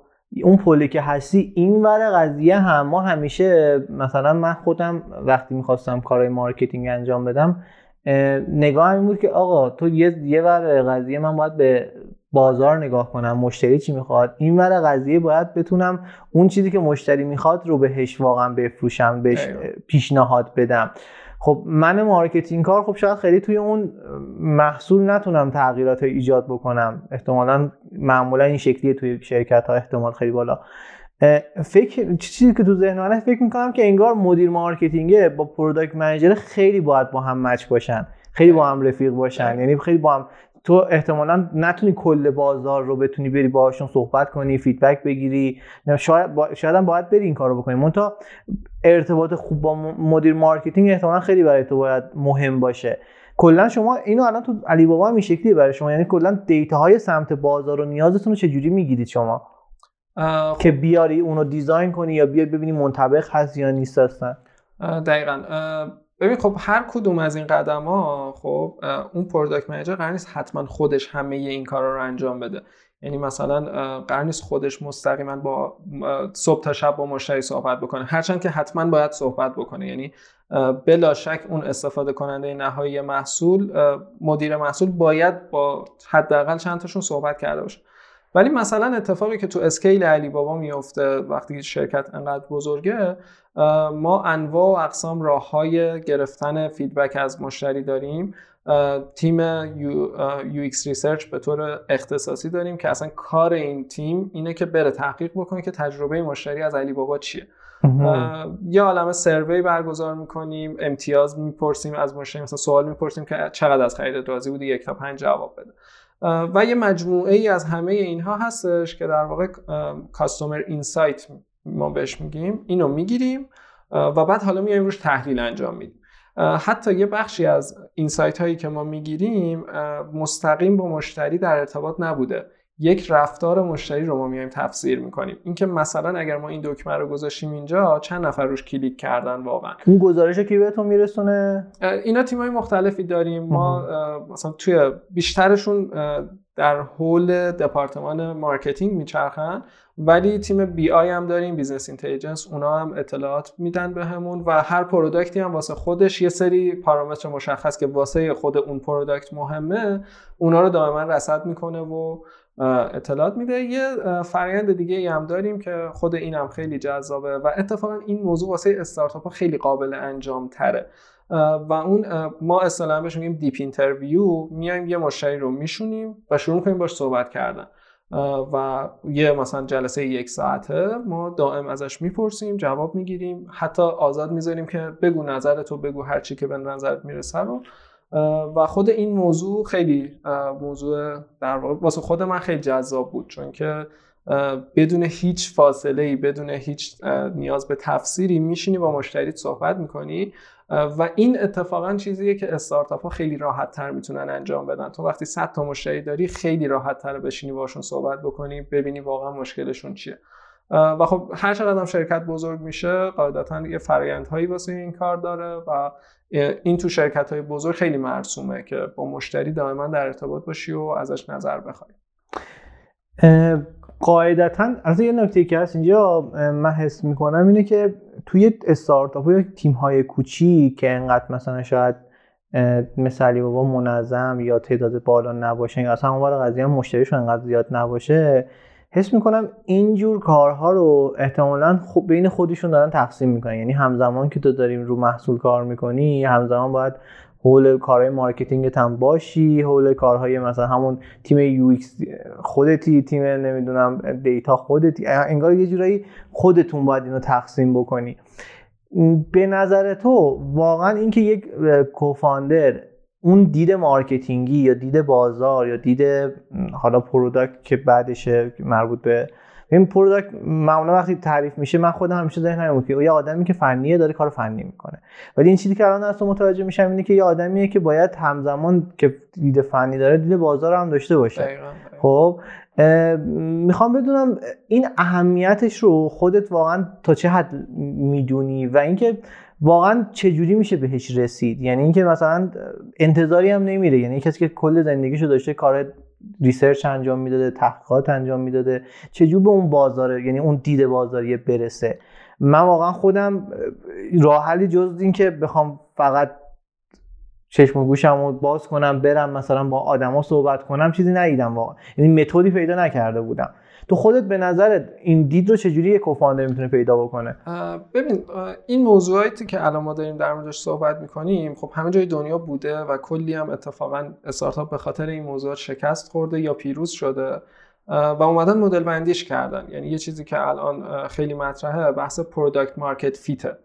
اون پلی که هستی این ور قضیه هم ما همیشه مثلا من خودم وقتی می‌خواستم کارهای marketing انجام بدم نگاه این بود که آقا تو یه یه ور قضیه من باید به بازار نگاه کنم مشتری چی می‌خواد؟ این ور قضیه باید بتونم اون چیزی که مشتری می‌خواد رو بهش واقعا بفروشم بهش پیشنهاد بدم. خب من marketing کار خب شاید خیلی توی اون محصول نتونم تغییرات ایجاد بکنم. احتمالا معمولا این شکلیه توی شرکت ها احتمال خیلی بالا. فکر چیزی که تو ذهن منه فکر می‌کنم که انگار مدیر marketing با product manager خیلی باید با هم match باشن. خیلی با هم رفیق باشن. یعنی خیلی با هم تو احتمالا نتونی کل بازار رو بتونی بری باهاشون صحبت کنی feedback بگیری. شاید با... شاید هم باید بری این کارو بکنی. منتها ارتباط خوب با مدیر marketing احتمالا خیلی برای تو باید مهم باشه. کلا شما اینو الان تو علی بابا هم این شکلی برای شما. یعنی کلا data های سمت بازار و نیازتون رو چجوری می‌گیرید شما؟ خب. که بیاری اونو design کنی یا بیاری ببینی منطبق هست یا نیست هستن دقیقا. ببین خب هر کدوم از این قدم ها خب اون product manager قرار نیست حتما خودش همه این کارا رو انجام بده. یعنی مثلا قرار نیست خودش مستقیما با صبح تا شب با مشتری صحبت بکنه. هرچند که حتما باید صحبت بکنه. یعنی بلا شک اون استفاده کننده نهایی محصول مدیر محصول باید با حداقل چند تاشون صحبت کرده باشه. ولی مثلا اتفاقی که تو اسکیل علی بابا میفته وقتی شرکت انقدر بزرگه ما انواع و اقسام راه های گرفتن فیدبک از مشتری داریم. تیم UX research به طور اختصاصی داریم که اصلا کار این تیم اینه که بره تحقیق بکنه که تجربه مشتری از علی بابا چیه. یه عالم survey برگزار می‌کنیم امتیاز می‌پرسیم از مشتری مثلا سوال می‌پرسیم که چقدر از خرید راضی بودی یک تا پنج جواب بده. و یه مجموعه ای از همه اینها هستش که در واقع customer insight ما بهش میگیم. اینو می‌گیریم و بعد حالا میایم روش تحلیل انجام میدیم. حتی یه بخشی از insight هایی که ما می‌گیریم مستقیم با مشتری در ارتباط نبوده. یک رفتار مشتری رو ما میایم تفسیر می‌کنیم. اینکه مثلا اگر ما این دکمه رو گذاشتیم اینجا چند نفر روش کلیک کردن واقعا؟ اون گزارش کی بهتون میرسونه؟ اینا تیمای مختلفی داریم. ما مثلا توی بیشترشون در حول department marketing میچرخن. ولی تیم BI هم داریم business intelligence اونا هم اطلاعات میدن بهمون و هر product ی هم واسه خودش یه سری پارامتر مشخص که واسه خود اون product مهمه اونا رو دائما رصد می‌کنه و اطلاعات میده. یه فرایند دیگه ای هم داریم که خود این هم خیلی جذابه و اتفاقا این موضوع واسه استارتاپ ها خیلی قابل انجام تره. و اون ما اصطلاحا بهش میگیم deep interview. میایم یه مشتری رو میشونیم و شروع کنیم باش صحبت کردن. و یه مثلا جلسه یک ساعته ما دائم ازش می‌پرسیم جواب می‌گیریم. حتی آزاد می‌ذاریم که بگو نظرتو بگو هر چی که به نظرت می‌رسه رو. و خود این موضوع خیلی موضوع در واقع واسه خود من خیلی جذاب بود. چون که بدون هیچ فاصله ای بدون هیچ نیاز به تفسیری میشینی با مشتریت صحبت می‌کنی. و این اتفاقا چیزیه که استارتاپ ها خیلی راحت تر می‌تونن انجام بدن. تو وقتی 100 تا مشتری داری خیلی راحت تر بشینی باشون صحبت بکنی ببینی واقعا مشکلشون چیه. و خب هر چقدر هم شرکت بزرگ میشه قاعدتا یه فرایندهایی واسه این کار داره و این تو شرکت های بزرگ خیلی مرسومه که با مشتری دائما در ارتباط باشی و ازش نظر بخوای. قاعدتا از یه نکته که هست اینجا من حس می‌کنم اینه که توی استارتاپ یا تیم های کوچیک که انقدر مثلا شاید مثالی بابا منظم یا تعداد بالا نباشه یا اصلا اون قضیه مشتریشون انقدر زیاد نباشه حس می‌کنم اینجور کارها رو احتمالا خوب بین خودشون دارن تقسیم می‌کنن. یعنی همزمان که تو داریم رو محصول کار می‌کنی همزمان باید حول کارهای marketing هم باشی حول کارهای مثلا همون تیم UX خودتی تیم نمی‌دونم data خودتی. انگار یه جورایی خودتون باید اینو تقسیم بکنی. به نظر تو واقعا اینکه یک co-founder اون دید marketing ی یا دید بازار یا دید حالا product که بعدش مربوط به این product معمولا وقتی تعریف میشه من خودم همیشه ذهنم که یه آدمی که فنیه داره کار فنی می‌کنه. ولی این چیزی که الان از متوجه میشم اینه که یه آدمیه که باید همزمان که دید فنی داره دید بازار هم داشته باشه. خب می‌خوام بدونم این اهمیتش رو خودت واقعا تا چه حد می‌دونی؟ و اینکه واقعا چجوری میشه بهش رسید؟ یعنی اینکه مثلا انتظاری هم نمیره. یعنی کسی که کل زندگیشو داشته کار ریسرچ انجام می‌داده تحقیقات انجام می‌داده چجور به اون بازار یعنی اون دید بازاری برسه؟ من واقعا خودم راه حلی جز این که بخوام فقط چشم و گوشم رو باز کنم برم مثلا با آدما صحبت کنم چیزی ندیدم واقعا. یعنی متدی پیدا نکرده بودم. تو خودت به نظرت این دید رو چجوری یک کوفاندر می‌تونه پیدا بکنه؟ ببین این موضوعاتی که الان ما داریم در موردش صحبت می‌کنیم خب همه جای دنیا بوده و کلی هم اتفاقا استارتاپ به خاطر این موضوعات شکست خورده یا پیروز شده و اومدن مدل بندیش کردن. یعنی یه چیزی که الان خیلی مطرحه بحث product market fit ه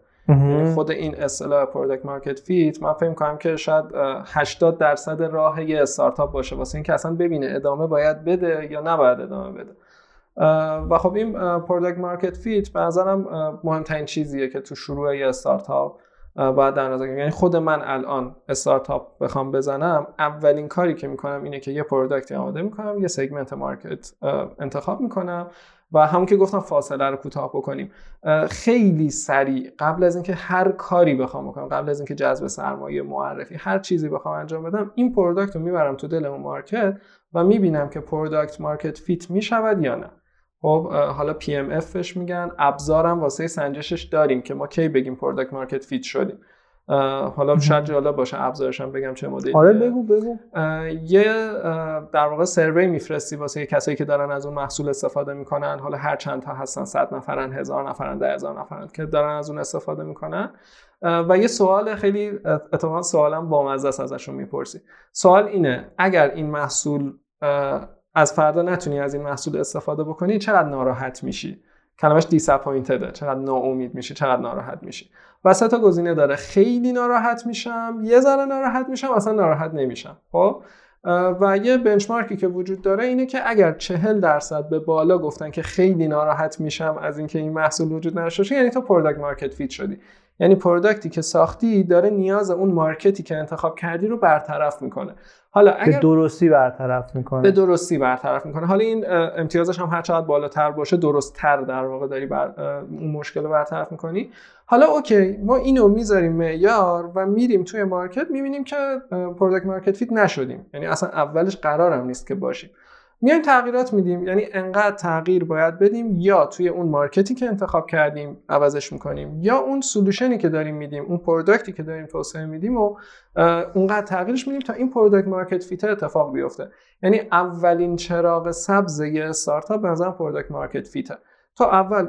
خود این اصطلاح product market fit من فکر کنم که شاید 80 درصد راه یه استارتاپ باشه. واسه اینکه اصلا ببینه ادامه باید بده یا نباید ادامه بده. و خب این product market fit به نظرم مهمترین چیزیه که تو شروع یه استارتاپ باید در نظر یعنی خود من الان استارتاپ بخوام بزنم اولین کاری که می‌کنم اینه که یه product ی آماده می‌کنم یه segment market انتخاب می‌کنم و همون که گفتم فاصله رو کوتاه بکنیم. خیلی سریع قبل از اینکه هر کاری بخوام بکنم قبل از اینکه جذب سرمایه معرفی هر چیزی بخوام انجام بدم این product رو می‌برم تو دل اون market و می‌بینم که product market fit می‌شود یا نه. خب حالا PMFش میگن. ابزارم واسه سنجشش داریم که ما کی بگیم product market fit شدیم. حالا شاید جالب باشه ابزارش هم بگم چه مدلی آره بگو بگو. یه در واقع سروی میفرستی واسه کسایی که دارن از اون محصول استفاده می‌کنن. حالا هر چند تا هستن 100 نفرن هزار نفرن ده هزار نفرن که دارن از اون استفاده می‌کنن. و یه سوال خیلی اتفاقا سوالم با است ازشون می‌پرسی. سوال اینه اگر این محصول از فردا نتونی از این محصول استفاده بکنی چقدر ناراحت میشی؟ کلمش دیساپوینتده چقدر ناامید میشی چقدر ناراحت میشی. و سه تا گزینه داره. خیلی ناراحت میشم یه ذره ناراحت میشم اصلا ناراحت نمیشم. خب؟ و یه benchmark ی که وجود داره اینه که اگر چهل درصد به بالا گفتن که خیلی ناراحت میشم از اینکه این محصول وجود نداشته یعنی تو product market fit شدی. یعنی product ی که ساختی داره نیاز اون market ی که انتخاب کردی رو برطرف می‌کنه. حالا اگر به درستی برطرف می‌کنه. به درستی برطرف می‌کنه. حالا این امتیازش هم هر چقدر بالاتر باشه درست تر در واقع داری بر اون مشکل رو برطرف می‌کنی. حالا okay ما اینو می‌ذاریم معیار و میریم توی market می‌بینیم که product market fit نشدیم. یعنی اصلا اولش قرارم نیست که باشیم. میایم تغییرات میدیم. یعنی انقدر تغییر باید بدیم یا توی اون market ی که انتخاب کردیم عوضش می‌کنیم یا اون solution ی که داریم میدیم اون product ی که داریم توسعه میدیم و اونقدر تغییرش میدیم تا این product market fit اتفاق بیفته. یعنی اولین چراغ سبز یه استارتاپ به نظر product market fit ه تا اول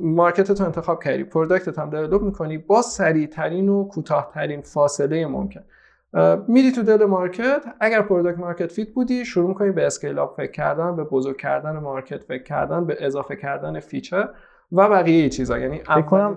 market تو انتخاب کردی product ت هم develop می‌کنی با سریع ترین و کوتاه ترین فاصله ممکن. میری تو دل market اگر product market fit بودی شروع می‌کنی به scale up فکر کردن به بزرگ کردن market فکر کردن به اضافه کردن feature و بقیه چیزا. یعنی کنم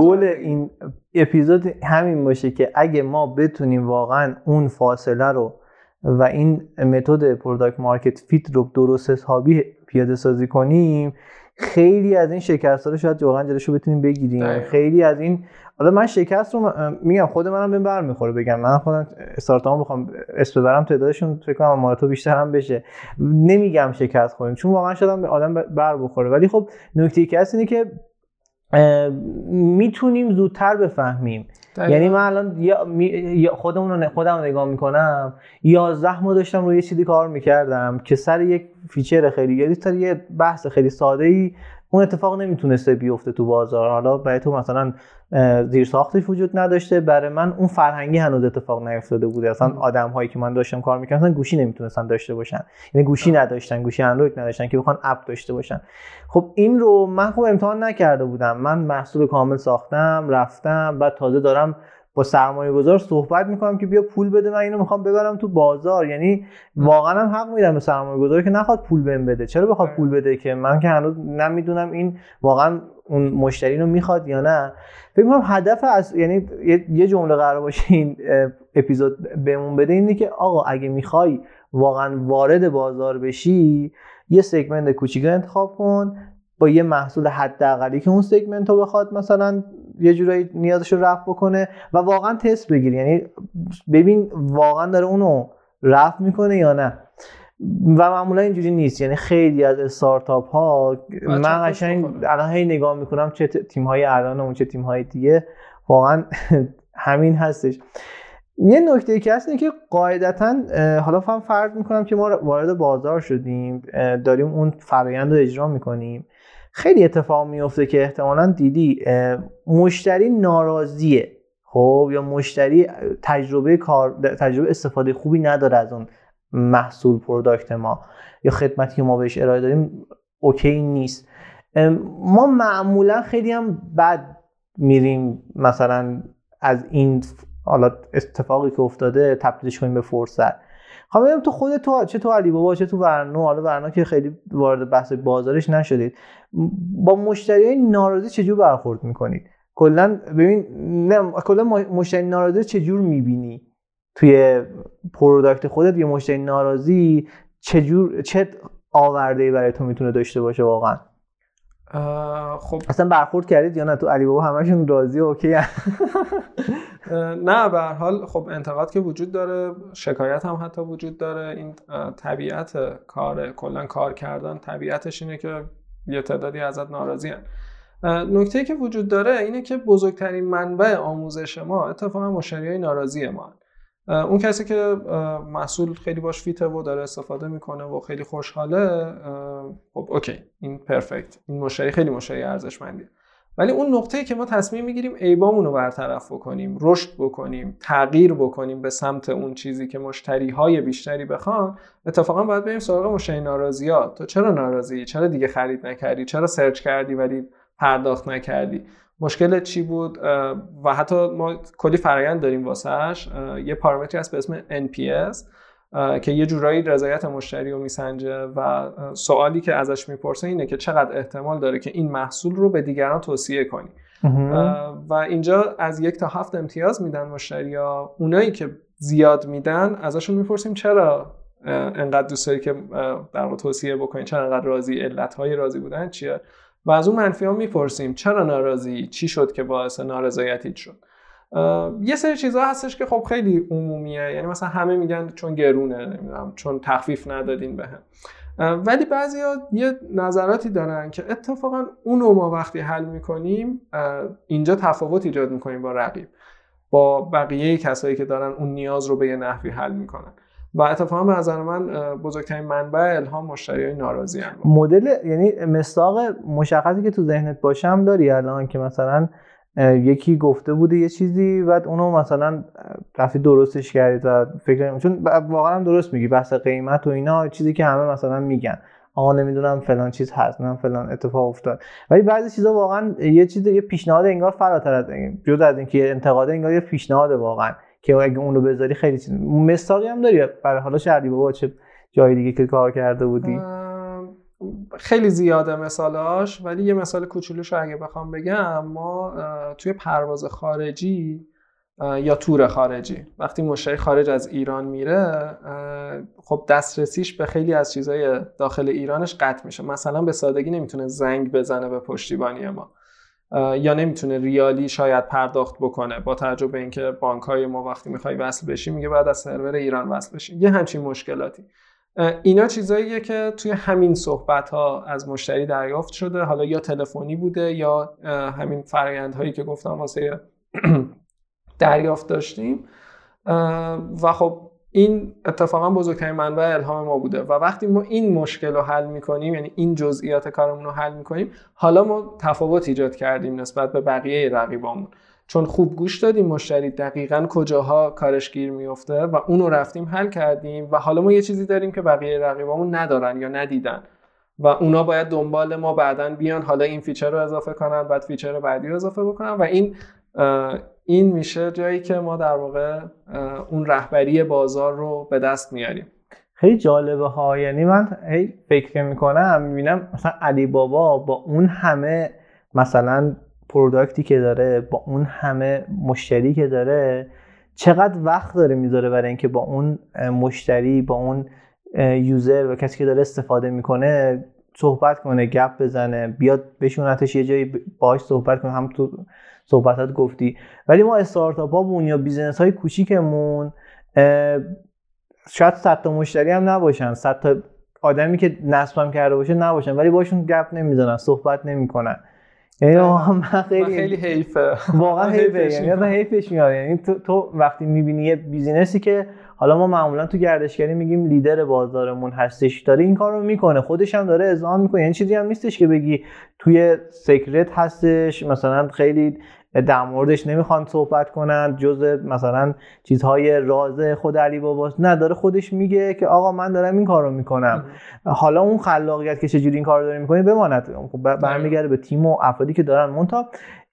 گل این اپیزود همین باشه که اگه ما بتونیم واقعا اون فاصله رو و این متد product market fit رو درست حسابی پیاده سازی کنیم خیلی از این شکست رو شاید واقعا جلوشو بتونیم بگیریم. خیلی از این حالا من شکست رو میگم خود منم به بر می‌خوره بگم. من خودم استارتاپ بخوام اسم ببرم تعدادشون فکر کنم مارتو بیشتر هم بشه. نمیگم شکست خوریم چون واقعا شدم به آدم بر بخوره. ولی خب نکته که هست اینه که می‌تونیم زودتر بفهمیم. یعنی من الان خودمون رو خودم نگاه می‌کنم 11 ماه داشتم روی یه چیزی کار می‌کردم که سر یک feature خیلی یعنی سر یه بحث خیلی ساده ای اون اتفاق نمی‌تونسته بیفته تو بازار. حالا برای تو مثلا زیر ساختش وجود نداشته. برای من اون فرهنگی هنوز اتفاق نیفتاده بوده. اصلا آدم هایی که من داشتم کار می‌کردن گوشی نمی‌تونستن داشته باشن. یعنی گوشی نداشتن گوشی اندروید نداشتن که بخوان اپ داشته باشن. خب این رو من خب امتحان نکرده بودم. من محصول کامل ساختم رفتم بعد تازه دارم با سرمایه گذار صحبت می‌کنم که بیا پول بده من اینو می‌خوام ببرم تو بازار. یعنی واقعا هم حق میدم به سرمایه گذار که نخواد پول بهم بده. چرا بخواد پول بده که؟ من که هنوز نمی‌دونم این واقعا اون مشتری رو می‌خواد یا نه. فکر کنم هدف از یعنی یه جمله قرار باشه این اپیزود بهمون بده اینه که آقا اگه می‌خوای واقعا وارد بازار بشی یه سگمنت کوچیک انتخاب کن با یه محصول حداقلی که اون سگمنت رو بخواد مثلا یه جورایی نیازش رو رفع بکنه و واقعا تست بگیر یعنی ببین واقعا داره اونو رفع می‌کنه یا نه. و معمولا اینجوری نیست. یعنی خیلی از استارتاپ ها من قشنگ الان هی نگاه می‌کنم چه تیم های الان اون چه تیم های دیگه. واقعا (laughs) همین هستش. یه نکته ای که هست اینه که قاعدتا حالا فهم فرض می‌کنم که ما وارد بازار شدیم داریم اون فرایند رو اجرا می‌کنیم. خیلی اتفاق میفته که احتمالا دیدی مشتری ناراضیه. خب یا مشتری تجربه کار تجربه استفاده خوبی نداره از اون محصول product ما یا خدمتی که ما بهش ارائه داریم okay نیست. ما معمولا خیلی هم بد میریم مثلا از این حالا اتفاقی که افتاده تبدیلش کنیم به فرصت. خب ببینم تو خود تو چه تو علی بابا چه تو ورنو حالا ورنو که خیلی وارد بحث بازارش نشدید. با مشتری ناراضی چجور برخورد می‌کنید؟ کلا ببین نه کلا مشتری ناراضی چجور می‌بینی؟ توی product خودت یه مشتری ناراضی چجور چه آورده برای تو می‌تونه داشته باشه واقعا؟ خب. اصلا برخورد کردید یا نه؟ تو علی بابا همشون راضی okay نه به حال خب انتقاد که وجود داره شکایت هم حتی وجود داره. این طبیعت کار کلا کار کردن طبیعتش اینه که یه تعدادی ازت ناراضی. نکته که وجود داره اینه که بزرگترین منبع آموزش ما اتفاقا مشتری های ناراضی ما اون کسی که محصول خیلی باش فیته و داره استفاده می‌کنه و خیلی خوشحاله خب اوکی این پرفکت این مشتری خیلی مشتری ارزشمندیه. ولی اون نقطه‌ای که ما تصمیم می‌گیریم ایبامون رو برطرف بکنیم رشد بکنیم تغییر بکنیم به سمت اون چیزی که مشتری های بیشتری بخوان اتفاقا باید بریم سراغ مشتری ناراضیات تو چرا ناراضی؟ چرا دیگه خرید نکردی؟ چرا سرچ کردی ولی پرداخت نکردی؟ مشکل چی بود؟ و حتی ما کلی فرایند داریم واسهش یه پارامتری هست به اسم NPS که یه جورایی رضایت مشتری رو میسنجه و سوالی که ازش می‌پرسه اینه که چقدر احتمال داره که این محصول رو به دیگران توصیه کنی. و اینجا از یک تا هفت امتیاز میدن مشتری ها اونایی که زیاد میدن ازشون می‌پرسیم چرا انقدر دوست داری که در توصیه بکنی چرا انقدر راضی علت های راضی بودن چیه؟ و از اون منفی ها می‌پرسیم چرا ناراضی؟ چی شد که باعث نارضایتیت شد؟ یه سری چیزها هستش که خب خیلی عمومیه یعنی مثلا همه میگن چون گرونه نمی‌دونم چون تخفیف ندادین بهم. ولی بعضیا یه نظراتی دارن که اتفاقا اونو ما وقتی حل می‌کنیم اینجا تفاوت ایجاد می‌کنیم با رقیب با بقیه کسایی که دارن اون نیاز رو به یه نحوی حل می‌کنن. و اتفاقا به نظر من بزرگترین منبع الهام مشتری های ناراضی مدل یعنی مستاق مشخصی که تو ذهنت باشم داری الان که مثلا یکی گفته بوده یه چیزی بعد اونو مثلا رفتی درستش کردید و فکر چون واقعا درست میگی بحث قیمت و اینا چیزی که همه مثلا میگن. آقا نمی‌دونم فلان چیز هست نه فلان اتفاق افتاد. ولی بعضی چیزا واقعا یه چیز یه پیشنهاد انگار فراتر از این جدا از اینکه انتقاد انگار یه پیشنهاد واقعا. که اگه اونو بذاری خیلی چیز مثالی هم داری. برای حالا شهری بابا چه جای دیگه که کار کرده بودی؟ خیلی زیاده مثالاش ولی یه مثال کوچولوش رو اگه بخوام بگم ما توی پرواز خارجی یا تور خارجی وقتی مشتری خارج از ایران میره خب دسترسیش به خیلی از چیزهای داخل ایرانش قطع میشه. مثلا به سادگی نمی‌تونه زنگ بزنه به پشتیبانی ما. یا نمی‌تونه ریالی شاید پرداخت بکنه با توجه به اینکه بانک های ما وقتی می‌خوای وصل بشی میگه بعد از سرور ایران وصل بشی. یه همچین مشکلاتی. اینا چیزاییه که توی همین صحبت ها از مشتری دریافت شده. حالا یا تلفنی بوده یا همین فرایندهایی که گفتم واسه (clears throat) دریافت داشتیم. و خب این اتفاقا بزرگترین منبع الهام ما بوده و وقتی ما این مشکل رو حل می‌کنیم یعنی این جزئیات کارمون رو حل می‌کنیم حالا ما تفاوت ایجاد کردیم نسبت به بقیه رقیبامون. چون خوب گوش دادیم مشتری دقیقا کجاها کارش گیر میفته و اون رو رفتیم حل کردیم و حالا ما یه چیزی داریم که بقیه رقیبامون ندارن یا ندیدن و اونا باید دنبال ما بعدا بیان حالا این feature رو اضافه کنن بعد feature بعدی رو اضافه بکنن و این این میشه جایی که ما در واقع اون رهبری بازار رو به دست میاریم. خیلی جالبه ها. یعنی من هی فکر می‌کنم می‌بینم مثلا علی بابا با اون همه مثلا product ی که داره با اون همه مشتری که داره چقدر وقت داره می‌ذاره برای اینکه با اون مشتری با اون user و کسی که داره استفاده می‌کنه صحبت کنه گپ بزنه بیاد بشونتش یه جایی باهاش صحبت کنه هم تو صحبتات گفتی. ولی ما استارتاپ ها یا business های کوچیکمون شاید صد تا مشتری هم نباشن. صد تا آدمی که نصبم کرده باشه نباشن. ولی باشون گپ نمی‌زنن صحبت نمی‌کنن. یعنی من خیلی خیلی حیفه. واقعا حیفه. یعنی حیفش میاد یعنی تو, تو وقتی می‌بینی یه business ی که حالا ما معمولا تو گردشگری میگیم لیدر بازارمون هستش داره این کار رو می‌کنه خودش هم داره اذعان می‌کنه. یعنی چیزی هم نیستش که بگی top secret هستش مثلا خیلی در موردش نمی‌خوان صحبت کنن جز مثلا چیزهای راز خود علی باباست. نه داره خودش میگه که آقا من دارم این کارو می‌کنم. حالا اون خلاقیت که چجوری این کار داره می‌کنه بماند. خب برمیگرده به تیم و افرادی که دارن. مونتا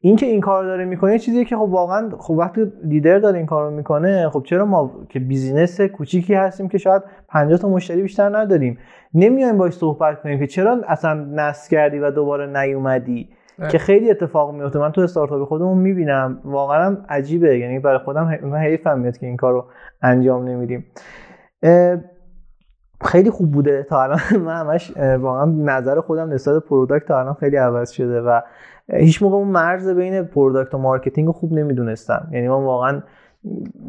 این که این کار داره می‌کنه چیزی که خب واقعا خب وقتی لیدر داره این کارو می‌کنه خب چرا ما که بیزینس کوچیکی هستیم که شاید 50 تا مشتری بیشتر نداریم نمیایم باش صحبت کنیم که چرا اصلا نصب کردی و دوباره نیومدی؟ که خیلی اتفاق میفته من تو استارتاپ خودمون می‌بینم واقعا عجیبه. یعنی برای خودم من حیفم میاد که این کارو انجام نمیدیم. خیلی خوب بوده تا الان. (laughs) من همش واقعا نظر خودم نسبت product تا الان خیلی عوض شده و هیچ موقع اون مرز بین product و marketing رو خوب نمی‌دونستم. یعنی من واقعا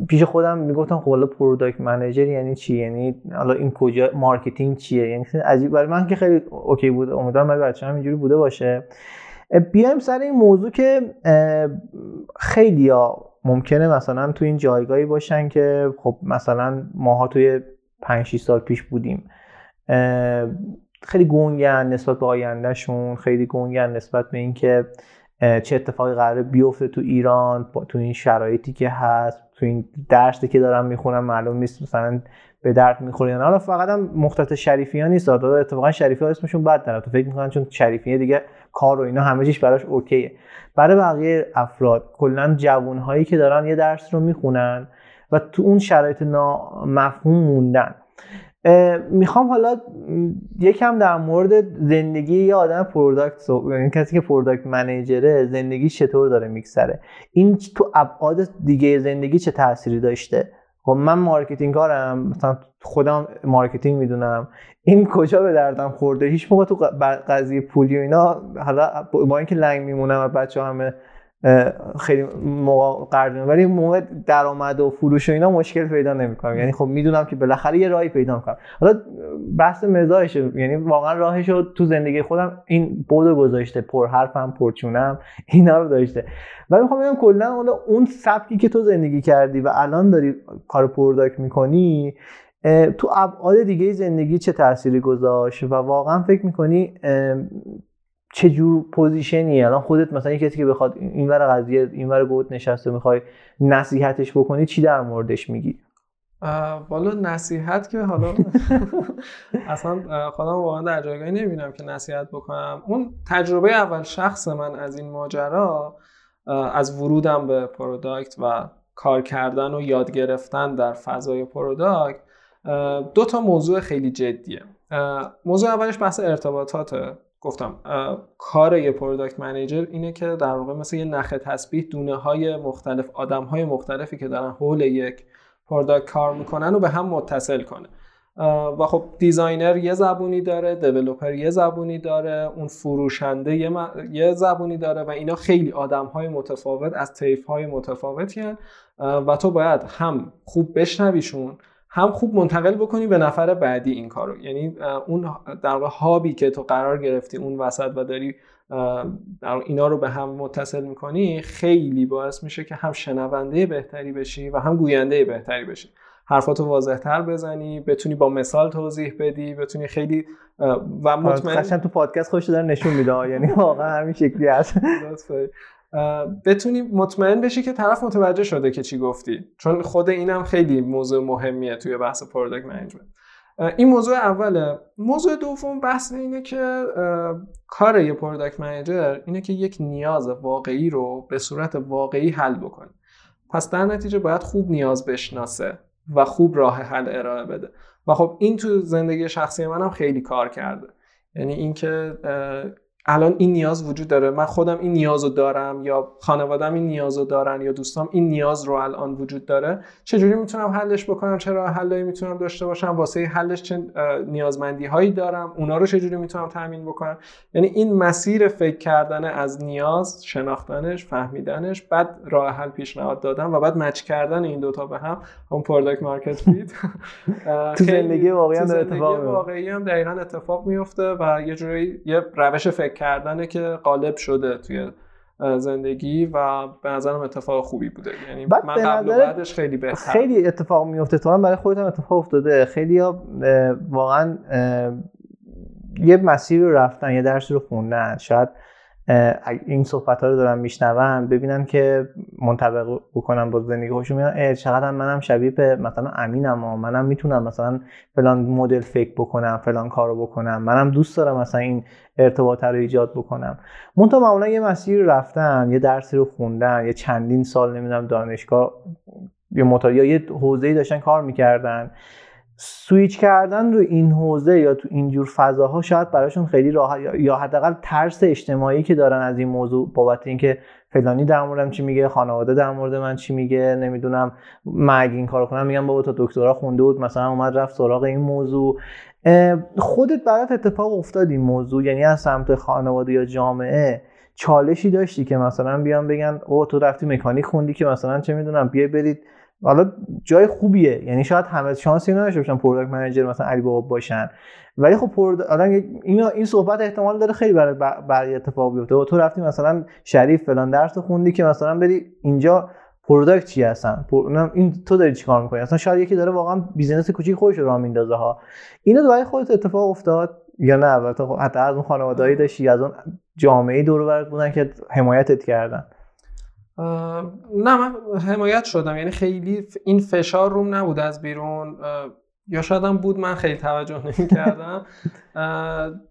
پیش خودم می‌گفتم خب حالا product manager یعنی چی؟ یعنی حالا این کجا marketing چیه؟ یعنی عجیب برای من که خیلی okay بود. امیدوارم برای بچه‌ها اینجوری بوده باشه. بیایم سر این موضوع که خیلی ها ممکنه مثلا تو این جایگاهی باشن که خب مثلا ماها توی 5 6 سال پیش بودیم. خیلی گنگن نسبت به آیندهشون خیلی گنگن نسبت به اینکه چه اتفاقی قراره بیفته تو ایران تو این شرایطی که هست تو این درسی که دارم می‌خونم معلوم نیست مثلا به درد می‌خوره حالا فقط هم مختص شریفی ها نیست. دادا اتفاقا شریفی ها اسمشون بد تو فکر می‌کنن چون شریفی دیگه کار و اینا همه چیش براش okay ه. برای بقیه افراد کلا جوون هایی که دارن یه درس رو می‌خونن و تو اون شرایط نامفهوم موندن. می‌خوام حالا یکم در مورد زندگی یه آدم product یعنی کسی که product manager ه زندگی چطور داره میگذره؟ این تو ابعاد دیگه زندگی چه تأثیری داشته؟ خب من marketing کارم مثلا خودم marketing می‌دونم. این کجا به دردم خورده؟ هیچ موقع تو قضیه پولی و اینا حالا با اینکه لنگ میمونم و بچه همه خیلی موقع قرض ولی موقع درآمد و فروش و اینا مشکل پیدا نمی‌کنم. یعنی خب می‌دونم که بالاخره یه راهی پیدا می‌کنم. حالا بحث مزاجشه یعنی واقعا راهش رو تو زندگی خودم این بود گذاشته. پر حرفم پرچونم اینا رو داشته. ولی می‌خوام بگم کلا اون سبکی که تو زندگی کردی و الان داری کار product می‌کنی تو ابعاد دیگه زندگی چه تأثیری گذاشت؟ و واقعا فکر می‌کنی چه جور position ی الان خودت مثلا کسی که بخواد اینور قضیه اینور گود نشسته می‌خوای نصیحتش بکنی چی در موردش میگی؟ والا نصیحت که حالا (laughs) اصلا خودم واقعا در جایگاهی نمی‌بینم که نصیحت بکنم. اون تجربه اول شخص من از این ماجرا از ورودم به product و کار کردن و یاد گرفتن در فضای product دو تا موضوع خیلی جدیه. موضوع اولش بحث ارتباطاته. گفتم کار یه product manager اینه که در واقع مثل یه نخ تسبیح دونه های مختلف آدم های مختلفی که دارن حول یک product کار می‌کنن و به هم متصل کنه. و خب designer یه زبونی داره developer یه زبونی داره اون فروشنده یه, یه زبونی داره و اینا خیلی آدم های متفاوت از طیف های متفاوتی و تو باید هم خوب بشنویشون هم خوب منتقل بکنی به نفر بعدی این کارو. یعنی اون در واقع هابی که تو قرار گرفتی اون وسط و داری در اینا رو به هم متصل می‌کنی خیلی باعث میشه که هم شنونده بهتری بشی و هم گوینده بهتری بشی. حرفاتو واضح تر بزنی بتونی با مثال توضیح بدی بتونی خیلی و مطمئن تو پادکست خودش داره نشون میده یعنی واقعا همین شکلی هست. بتونی مطمئن بشی که طرف متوجه شده که چی گفتی. چون خود اینم خیلی موضوع مهمیه توی بحث product management این موضوع اوله. موضوع دوم بحث اینه که کار یه product manager اینه که یک نیاز واقعی رو به صورت واقعی حل بکنه. پس در نتیجه باید خوب نیاز بشناسه و خوب راه حل ارائه بده. و خب این تو زندگی شخصی منم خیلی کار کرده. یعنی اینکه الان این نیاز وجود داره. من خودم این نیاز رو دارم یا خانوادم این نیاز رو دارن یا دوستام این نیاز رو الان وجود داره. چجوری می‌تونم حلش بکنم؟ چرا حلایی می‌تونم داشته باشم؟ واسه حلش چه نیازمندی هایی دارم؟ اونا رو چجوری می‌تونم تامین بکنم؟ یعنی این مسیر فکر کردن از نیاز شناختنش فهمیدنش بعد راه حل پیشنهاد دادن و بعد مچ کردن این دوتا به هم. اون product market fit (laughs) تو زندگی واقعی هم اتفاق واقعی هم دقیقاً اتفاق میفته و یه جوری یه روش فکر کردنه که غالب شده توی زندگی و به نظرم اتفاق خوبی بوده. یعنی من قبل و بعدش خیلی بهتر. خیلی اتفاق میفته تو برای خودت هم اتفاق افتاده. خیلی ها واقعا یه مسیری رو رفتن یه درسی رو خوندن. شاید این صحبت ها رو دارن میشنون ببینن که منطبق بکنن با زندگی خوشون میان چقدر منم شبیه به مثلا امینم و منم می‌تونم مثلا فلان مدل فکر بکنم فلان کارو بکنم. منم دوست دارم مثلا این ارتباط رو ایجاد بکنم. منتها معمولا یه مسیر رفتن یه درسی رو خوندن یه چندین سال نمی‌دونم دانشگاه یه مطالعه یه حوزه‌ای داشتن کار می‌کردن. سویچ کردن رو این حوزه یا تو اینجور فضاها شاید براشون خیلی راحت یا حداقل ترس اجتماعی که دارن از این موضوع بابت اینکه فلانی در موردم چی میگه خانواده در مورد من چی میگه نمی‌دونم من این کارو کنم میگم بابا تا دکترا خونده بود مثلا اومد رفت سراغ این موضوع. خودت برات اتفاق افتاد این موضوع یعنی از سمت خانواده یا جامعه چالشی داشتی که مثلا بیان بگن او تو رفتی مکانیک خوندی که مثلا چه می‌دونم بیای برید حالا جای خوبیه. یعنی شاید همه شانسی نداشته باشن پروداکت منیجر مثلا علی بابا باشن. ولی خب این این صحبت احتمال داره خیلی برای برای اتفاق بیفته. و تو رفتی مثلا شریف فلان درس خوندی که مثلا بری اینجا product چی هستن؟ این تو داری چیکار می‌کنی؟ اصلا شاید یکی داره واقعا business کوچیک خودش رو راه میندازه ها. اینو برای خودت اتفاق افتاد یا نه؟ البته خب حتی از اون خانواده‌ای داشتی از اون جامعه دور برات بودن که حمایتت کردن. نه من حمایت شدم. یعنی خیلی این فشار روم نبود از بیرون. یا شاید هم بود من خیلی توجه (laughs) نمی کردم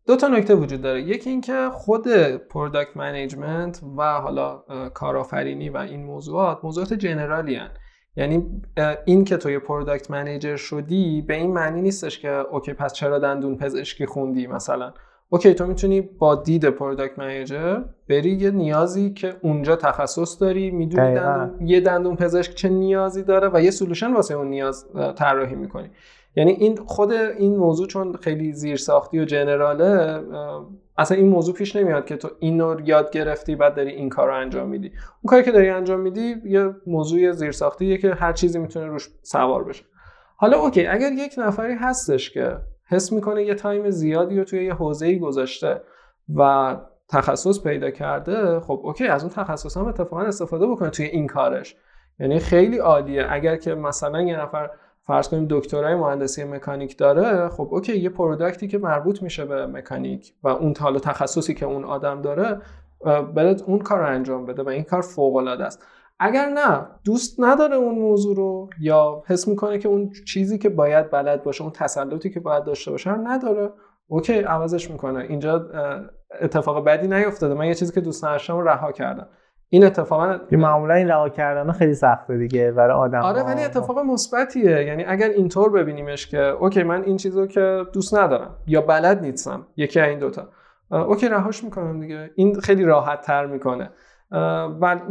دو تا نکته وجود داره. یکی اینکه خود product management و حالا کارآفرینی و این موضوعات موضوعات general ی هن. یعنی این که تو یه product manager شدی به این معنی نیستش که okay پس چرا دندون پزشکی خوندی مثلا؟ okay تو می‌تونی با دید product manager بری یه نیازی که اونجا تخصص داری می‌دونی دندون، یه دندون پزشک چه نیازی داره و یه solution واسه اون نیاز طراحی می‌کنی. یعنی این خود این موضوع چون خیلی زیر ساختی و general ه اصلا این موضوع پیش نمیاد که تو این رو یاد گرفتی بعد داری این کار رو انجام میدی. اون کاری که داری انجام میدی یه موضوع زیر ساختیه که هر چیزی می‌تونه روش سوار بشه. حالا okay اگر یک نفری هستش که حس می‌کنه یه time زیادی رو توی یه حوزه‌ای گذاشته و تخصص پیدا کرده خب okay از اون تخصص هم اتفاقا استفاده بکنه توی این کارش. یعنی خیلی عالیه. اگر که مثلا یه نفر فرض کنیم دکترای مهندسی مکانیک داره خب اوکی یه product ی که مربوط میشه به مکانیک و اون حالا تخصصی که اون آدم داره برد اون کار رو انجام بده و این کار فوق العاده است. اگر نه دوست نداره اون موضوع رو یا حس می‌کنه که اون چیزی که باید بلد باشه اون تسلطی که باید داشته باشه رو نداره اوکی عوضش می‌کنه. اینجا اتفاق بدی نیفتاده. من یه چیزی که دوست نداشتم رو رها کردم. این اتفاقا معمولا این رها کردن خیلی سخته دیگه برای آدم آره ولی اتفاق مثبتیه. یعنی اگر اینطور ببینیمش که okay من این چیزو که دوست ندارم یا بلد نیستم یکی این دوتا. okay رهاش می‌کنم دیگه. این خیلی راحت تر می‌کنه.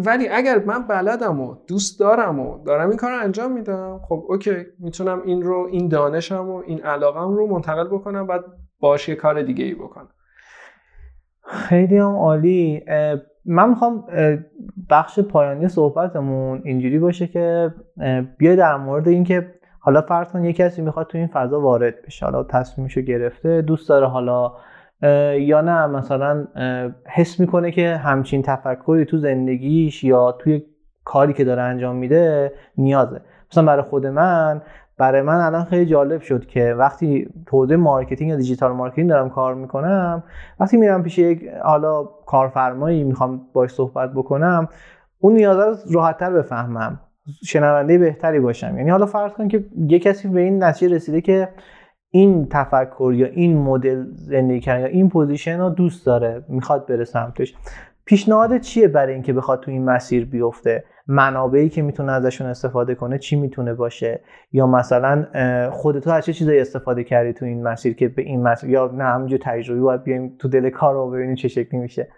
ولی اگر من بلدم و دوست دارم و دارم این کار رو انجام میدم خب okay می‌تونم این رو این دانشم و این علاقم رو منتقل بکنم و باش یه کار دیگه ای بکنم. خیلی هم عالی. من می‌خوام بخش پایانی صحبتمون اینجوری باشه که بیا در مورد اینکه حالا فرض کن یه کسی می‌خواد تو این فضا وارد بشه. حالا تصمیمشو گرفته دوست داره حالا یا نه مثلا حس می‌کنه که همچین تفکری تو زندگیش یا توی کاری که داره انجام میده نیازه. مثلا برای خود من برای من الان خیلی جالب شد که وقتی تو digital marketing یا digital marketing دارم کار می‌کنم وقتی میرم پیش یک حالا کارفرمایی می‌خوام باش صحبت بکنم اون نیاز رو راحتتر بفهمم. شنونده بهتری باشم. یعنی حالا فرض کن که یه کسی به این نتیجه رسیده که این تفکر یا این مدل زندگی کردن یا این پوزیشن رو دوست داره می‌خواد بره سمتش. پیشنهاد چیه برای اینکه بخواد تو این مسیر بیفته؟ منابعی که می‌تونه ازشون استفاده کنه چی می‌تونه باشه؟ یا مثلا خودت از چه چیزایی استفاده کردی تو این مسیر که به این مسیر؟ یا نه همینجور تجربی باید بیایم تو دل کار رو ببینیم چه شکلی میشه.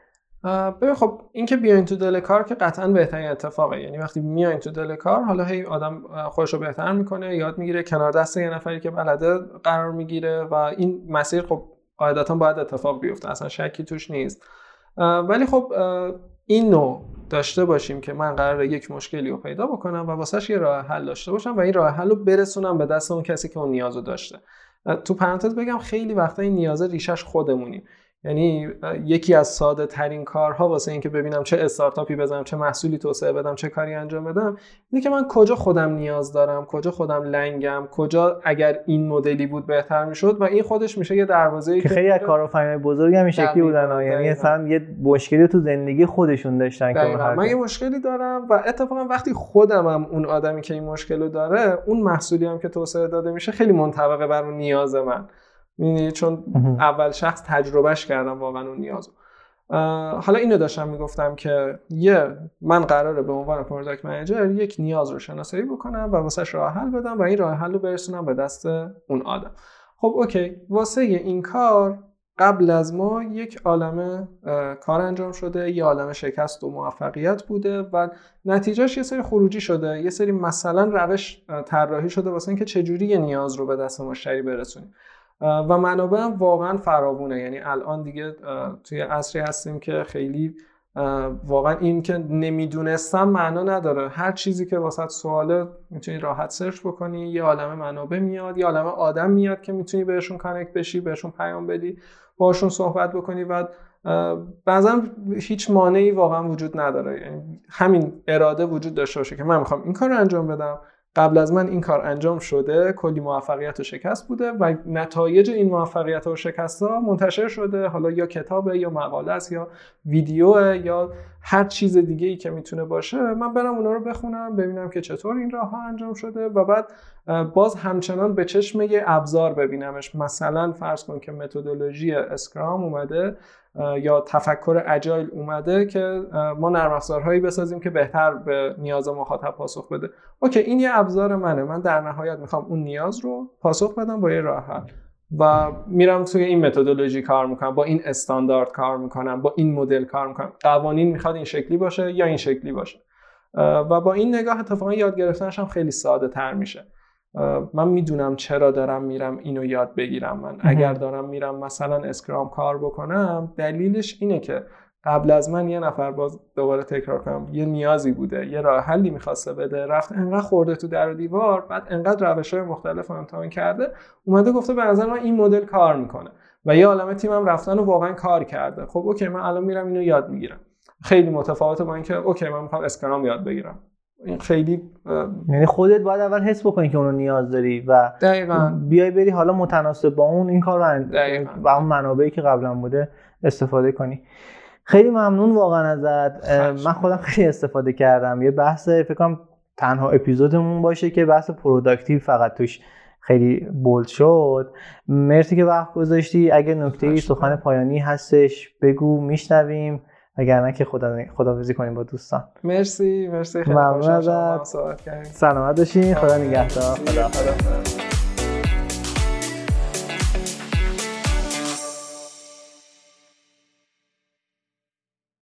ببین خب این که بیاین تو دل کار که قطعا بهترین اتفاقه. یعنی وقتی میاین تو دل کار حالا هی آدم خودش رو بهتر می‌کنه یاد می‌گیره کنار دست یه نفری که بلده قرار می‌گیره و این مسیر خب قاعدتا باید اتفاق بیفته. اصلا شکی توش نیست. ولی خب این نوع داشته باشیم که من قرار یک مشکلی رو پیدا بکنم و واسهش یه راه حل داشته باشم و این راه حل رو برسونم به دست اون کسی که اون نیازو داشته. تو پرانتز بگم خیلی وقتا این نیازه ریشش خودمونیم. یعنی یکی از ساده ترین کارها واسه اینکه ببینم چه استارتاپی بزنم چه محصولی توسعه بدم چه کاری انجام بدم اینه که من کجا خودم نیاز دارم کجا خودم لنگم کجا اگر این مدلی بود بهتر می‌شد و این خودش میشه یه دروازه‌ای که خیلی از کارآفرینای بزرگ هم این شکلی بودن یعنی مثلا یه مشکلی تو زندگی خودشون داشتن که من یه مشکلی دارم و اتفاقا وقتی خودم هم اون آدمی که این مشکل داره اون محصولی هم که توسعه داده میشه خیلی منطبقه بر اون نیاز من. می‌دونی چون اول شخص تجربهش کردم واقعا اون نیازو. حالا اینو داشتم می‌گفتم که یه من قراره به عنوان product manager یک نیاز رو شناسایی بکنم و واسهش راه حل بدم و این راه حل رو برسونم به دست اون آدم. خب okay. واسه این کار قبل از ما یک عالم کار انجام شده یه عالم شکست و موفقیت بوده و نتیجهش یه سری خروجی شده یه سری مثلا روش طراحی شده واسه اینکه چجوری یه نیاز رو به دست مشتری برسونیم. و منابع هم واقعا فراوونه. یعنی الان دیگه توی عصری هستیم که خیلی واقعا این که نمی‌دونستم معنا نداره. هر چیزی که واست سواله می‌تونی راحت search بکنی یه عالم منابع میاد یه عالم آدم میاد که می‌تونی بهشون connect بشی بهشون پیام بدی باشون صحبت بکنی و بعضا هیچ مانعی واقعا وجود نداره. یعنی همین اراده وجود داشته باشه که من می‌خوام این کار رو انجام بدم. قبل از من این کار انجام شده کلی موفقیت و شکست بوده و نتایج این موفقیت و شکست ها منتشر شده. حالا یا کتابه یا مقاله است یا ویدیو یا هر چیز دیگه ای که می‌تونه باشه من برم اونا رو بخونم ببینم که چطور این راه ها انجام شده و بعد باز همچنان به چشم یه ابزار ببینمش. مثلا فرض کن که متدولوژی اسکرام اومده یا تفکر اجایل اومده که ما نرم افزارهایی بسازیم که بهتر به نیاز مخاطب پاسخ بده. اوکی این یه ابزار منه. من در نهایت می‌خوام اون نیاز رو پاسخ بدم با یه راه حل. و میرم توی این متدولوژی کار می‌کنم با این استاندارد کار می‌کنم با این مدل کار می‌کنم. قوانین می‌خواد این شکلی باشه یا این شکلی باشه. و با این نگاه اتفاقا یاد گرفتنش هم خیلی ساده تر میشه. من می‌دونم چرا دارم میرم اینو یاد بگیرم من. اگر دارم میرم مثلا اسکرام کار بکنم دلیلش اینه که قبل از من یه نفر باز دوباره تکرار کنم. یه نیازی بوده یه راه حلی می‌خواسته بده. رفت انقدر خورده تو در و دیوار بعد انقدر روش های مختلف رو امتحان کرده. اومده گفته به نظر من این مدل کار می‌کنه. و یه عالم تیمم رفتن و واقعا کار کرده. خب okay من الان میرم اینو یاد می‌گیرم. خیلی متفاوته با اینکه okay من می‌خوام scrum یاد بگیرم. این خیلی یعنی خودت باید اول حس بکنی که اونو نیاز داری و دقیقا. بیای بری حالا متناسب با اون این کار رو و اون منابعی که قبلا بوده استفاده کنی. خیلی ممنون واقعا ازت. من خودم خیلی استفاده کردم. یه بحث فکر کنم تنها اپیزودمون باشه که بحث product فقط توش خیلی bold شد. مرسی که وقت گذاشتی. اگه نکته ای سخن پایانی هستش بگو میشنویم. وگرنه که خدا خدافظی کنیم با دوستان. مرسی مرسی. خیلی ممنون ازت. سلامت باشین. خدا نگهدار. خدا- خدا-